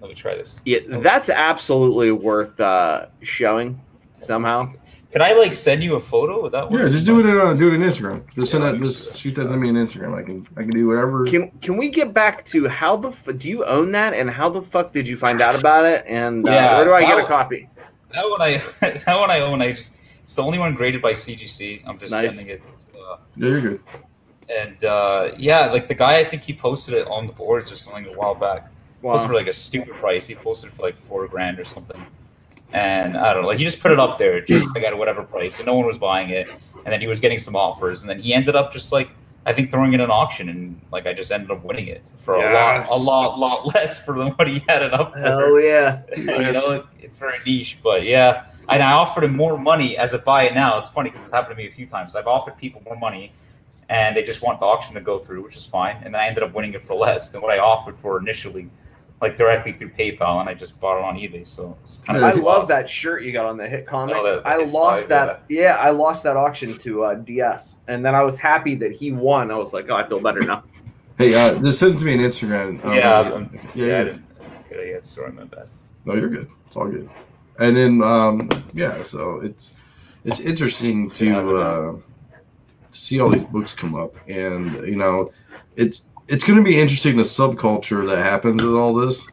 let me try this. Yeah, that's absolutely worth uh, showing somehow. Could I like send you a photo? Would that work? Yeah, just do it on uh, do it in Instagram. Just send that. Just shoot that to me on Instagram. I can I can do whatever. Can can we get back to how the f- do you own that and how the fuck did you find out about it and uh, Yeah, where do I get a copy? That one I that one I own. I just it's the only one graded by CGC. I'm just Nice. sending it. Uh, yeah, you're good. and uh, yeah, like the guy, I think he posted it on the boards or something a while back. Posted for like a stupid price. He posted it for like four grand or something. And I don't know, like he just put it up there, just like at whatever price, and no one was buying it. And then he was getting some offers, and then he ended up just like I think throwing it in an auction, and like I just ended up winning it for Yes. a lot, a lot, lot less for than what he had it up for. Hell yeah! you know, it- it's very niche, but yeah. And I offered him more money as a buy it now. It's funny because it's happened to me a few times. I've offered people more money, and they just want the auction to go through, which is fine. And then I ended up winning it for less than what I offered for initially, like directly through PayPal, and I just bought it on eBay. So it's kind of I Yeah. love that shirt you got on the Hit Comics. Oh, that- I that lost five, that. Yeah. I lost that auction to uh, DS, and then I was happy that he won. I was like, oh, I feel better now. Hey, uh, just send it to me on Instagram. Um, Yeah, yeah, yeah, Yeah, I good. didn't. Okay, yeah, sorry, my bad. No, you're good. It's all good. And then, um, yeah, so it's it's interesting to Yeah, uh, see all these books come up, and you know, it's it's going to be interesting the subculture that happens with all this.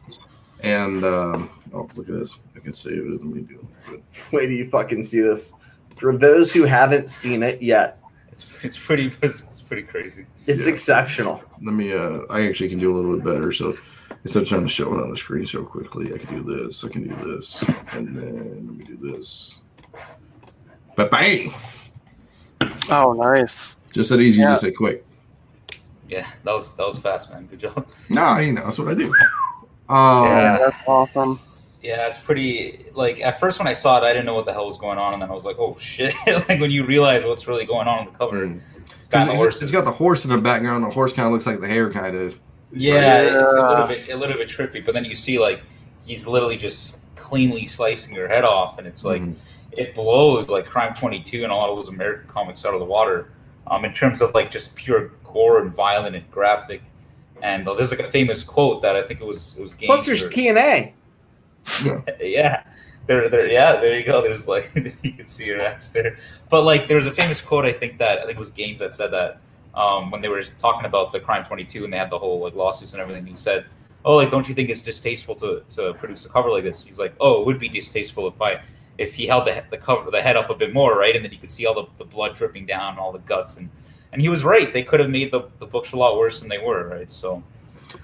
And um, oh, look at this! I can save it. Let me do it. Wait do you fucking see this. For those who haven't seen it yet, It's it's pretty it's pretty crazy. it's Yeah. exceptional. Let me. Uh, I actually can do a little bit better. So instead of trying to show it on the screen so quickly, I can do this. I can do this, and then let me do this. But bang! Oh, nice. Just that easy. Yeah. Just that quick. Yeah, that was that was fast, man. Good job. Nah, you know that's what I do. Um, Yeah. That's awesome. Yeah, it's pretty. Like at first when I saw it, I didn't know what the hell was going on, and then I was like, "Oh shit!" like when you realize what's really going on on the cover, Mm. it's got the it's- horses. it's got the horse in the background. The horse kind of looks like the hair, kind of. yeah, it's a little bit a little bit trippy, but then you see like he's literally just cleanly slicing her head off, and it's like Mhm. it blows like Crime Twenty Two and a lot of those American comics out of the water. Um, in terms of like just pure gore and violent and graphic. And uh, there's like a famous quote that I think it was it was Gaines Plus, there's or- TNA. yeah. There, there yeah there you go. There's like you can see your ass there. But like there's a famous quote i think that i think it was gaines that said that um, when they were talking about the crime 22 and they had the whole like lawsuits and everything he said oh like don't you think it's distasteful to, to produce a cover like this? He's like oh it would be distasteful if i if he held the, the cover the head up a bit more right and then you could see all the, the blood dripping down and all the guts and and he was right they could have made the, the books a lot worse than they were right so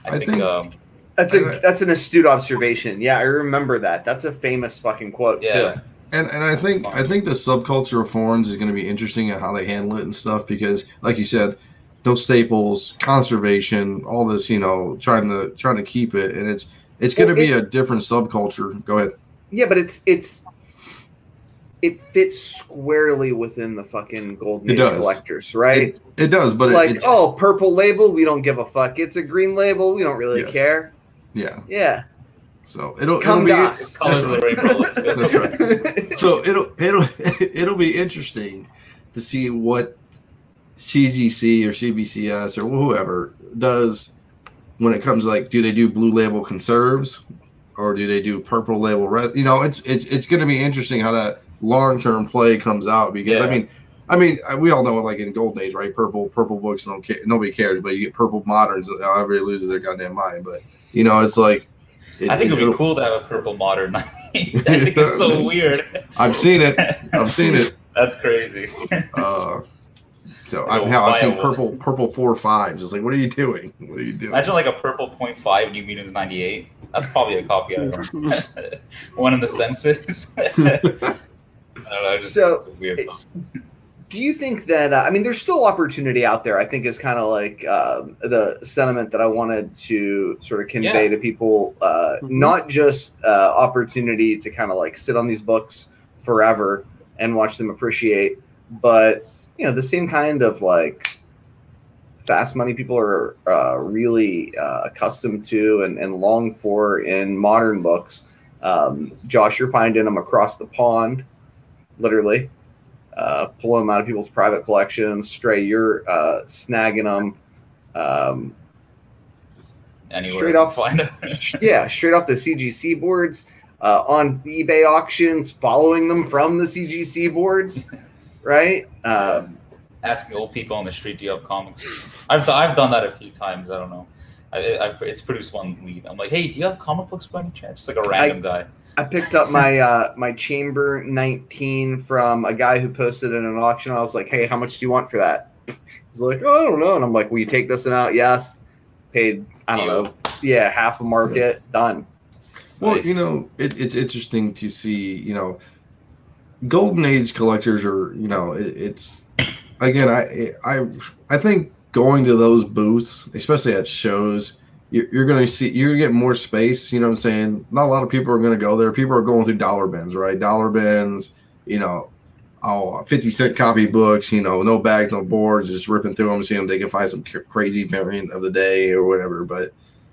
i, I think, think- um, That's a that's an astute observation. Yeah, I remember that. That's a famous fucking quote yeah too. And and I think I think the subculture of forums is going to be interesting at how they handle it and stuff because, like you said, no staples, conservation, all this, you know, trying to trying to keep it, and it's it's going to Well, be a different subculture. Go ahead. Yeah, but it's it's it fits squarely within the fucking golden It age does. collectors, right? It does, but like, it, it, oh, purple label, we don't give a fuck. It's a green label, we don't really Yes. care. yeah. Yeah. So it'll Come it'll to be us. colors of the rainbow let's go. That's right. so it'll it'll it'll be interesting to see what CGC or CBCS or whoever does when it comes to like do they do blue label conserves or do they do purple label red you know it's it's it's going to be interesting how that long term play comes out because I mean I mean we all know like in golden age right purple purple books don't care nobody cares but you get purple moderns everybody loses their goddamn mind but you know it's like it- I think it'd be cool to have a purple modern. I think it's so weird. I've seen it I've seen it That's crazy. Uh, so Like I've, hell, I've seen purple purple four fives. It's like, what are you doing? What are you doing? Imagine like a purple point five New Mutants ninety eight. That's probably a copy I own. One in the census. I don't know. Just So, it's weird. Do you think that uh, I mean there's still opportunity out there? I think is kind of like um the sentiment that I wanted to sort of convey Yeah. to people. Uh, Mhm. Not just uh, opportunity to kind of like sit on these books forever, and watch them appreciate. But you know, the same kind of like fast money people are uh, really uh, accustomed to and, and long for in modern books. Um, Josh, you're finding them across the pond, literally, uh, pulling them out of people's private collections. Stray, you're uh, snagging them. Um, Anywhere Straight off- find it. yeah, straight off the CGC boards, uh, on eBay auctions, following them from the CGC boards, right? Um, Asking old people on the street, "Do you have comics?" I've I've done that a few times. I don't know. I, I've, it's produced one lead. I'm like, "Hey, do you have comic books by any chance?" It's Like a random guy. I picked up my uh, my Chamber 19 from a guy who posted in an auction. I was like, "Hey, how much do you want for that?" He's like, "Oh, I don't know." And I'm like, "Will you take this one out?" Yes. Paid. I don't know. Yeah, half a market. Done. Well, Nice. you know, it, it's interesting to see, you know, golden age collectors are, you know, it, it's again, I, I, I think going to those booths, especially at shows, you're, you're going to see, you're going to get more space. You know what I'm saying? Not a lot of people are going to go there. People are going through dollar bins, right? Dollar bins, you know, oh, 50 cent copy books, you know, no bags, no boards, just ripping through them, seeing if they can find some crazy variant of the day or whatever. But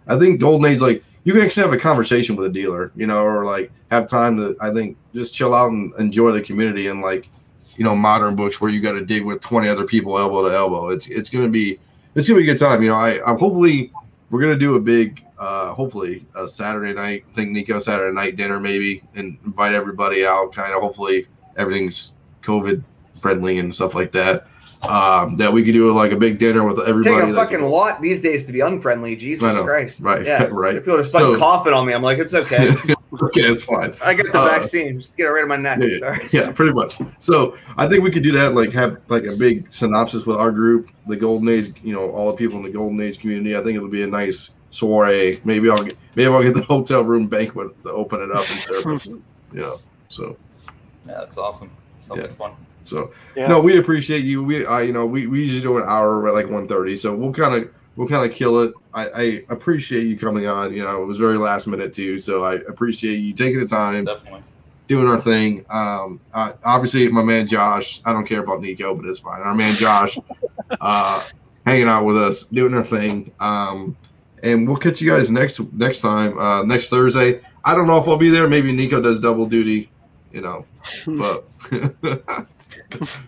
I think golden age, like, you can actually have a conversation with a dealer, you know, or like have time to, I think, just chill out and enjoy the community and like, you know, modern books where you got to dig with 20 other people elbow to elbow. It's, it's going to be, it's going to be a good time. You know, I, I'm hopefully we're going to do a big, uh, hopefully a Saturday night, I think Nico Saturday night dinner maybe and invite everybody out. Kind of hopefully everything's COVID friendly and stuff like that. Um, that we could do like a big dinner with everybody. Take a fucking can- lot these days to be unfriendly. Jesus know. Christ. Right, Yeah. right. People are just fucking So- coughing on me. I'm like, it's okay. okay, it's fine. I got the Uh, vaccine. Just get it right in my neck. Yeah, Sorry. yeah, pretty much. So I think we could do that, like have like a big synopsis with our group, the Golden Age, you know, all the people in the Golden Age community. I think it'll be a nice soiree. Maybe I'll get maybe I'll get the hotel room banquet to open it up and service. yeah. So Yeah, that's awesome. Sounds Yeah. fun. so Yeah. no, we appreciate you. We I you know we, we usually do an hour at like 1.30, so we'll kind of we'll kind of kill it. I, I appreciate you coming on. You know, it was very last minute too, so I appreciate you taking the time. Definitely. doing our thing. Um, uh, obviously, my man Josh. I don't care about Nico, but it's fine. Our man Josh, uh, hanging out with us, doing our thing. Um, and we'll catch you guys next next time, uh, next Thursday. I don't know if I'll be there. Maybe Nico does double duty, you know. But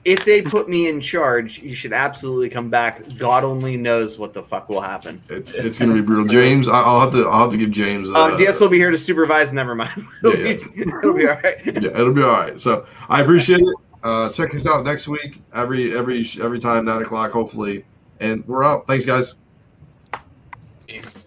If they put me in charge, you should absolutely come back. God only knows what the fuck will happen. it's it's gonna be brutal. James, I, I'll have to I'll have to give James. Uh, Um, DS will be here to supervise. Never mind. It'll, Yeah, Be, it'll be all right. yeah, it'll be all right. So I appreciate it. Uh, check us out next week. Every every every time nine o'clock, hopefully. And we're out. Thanks, guys. Peace.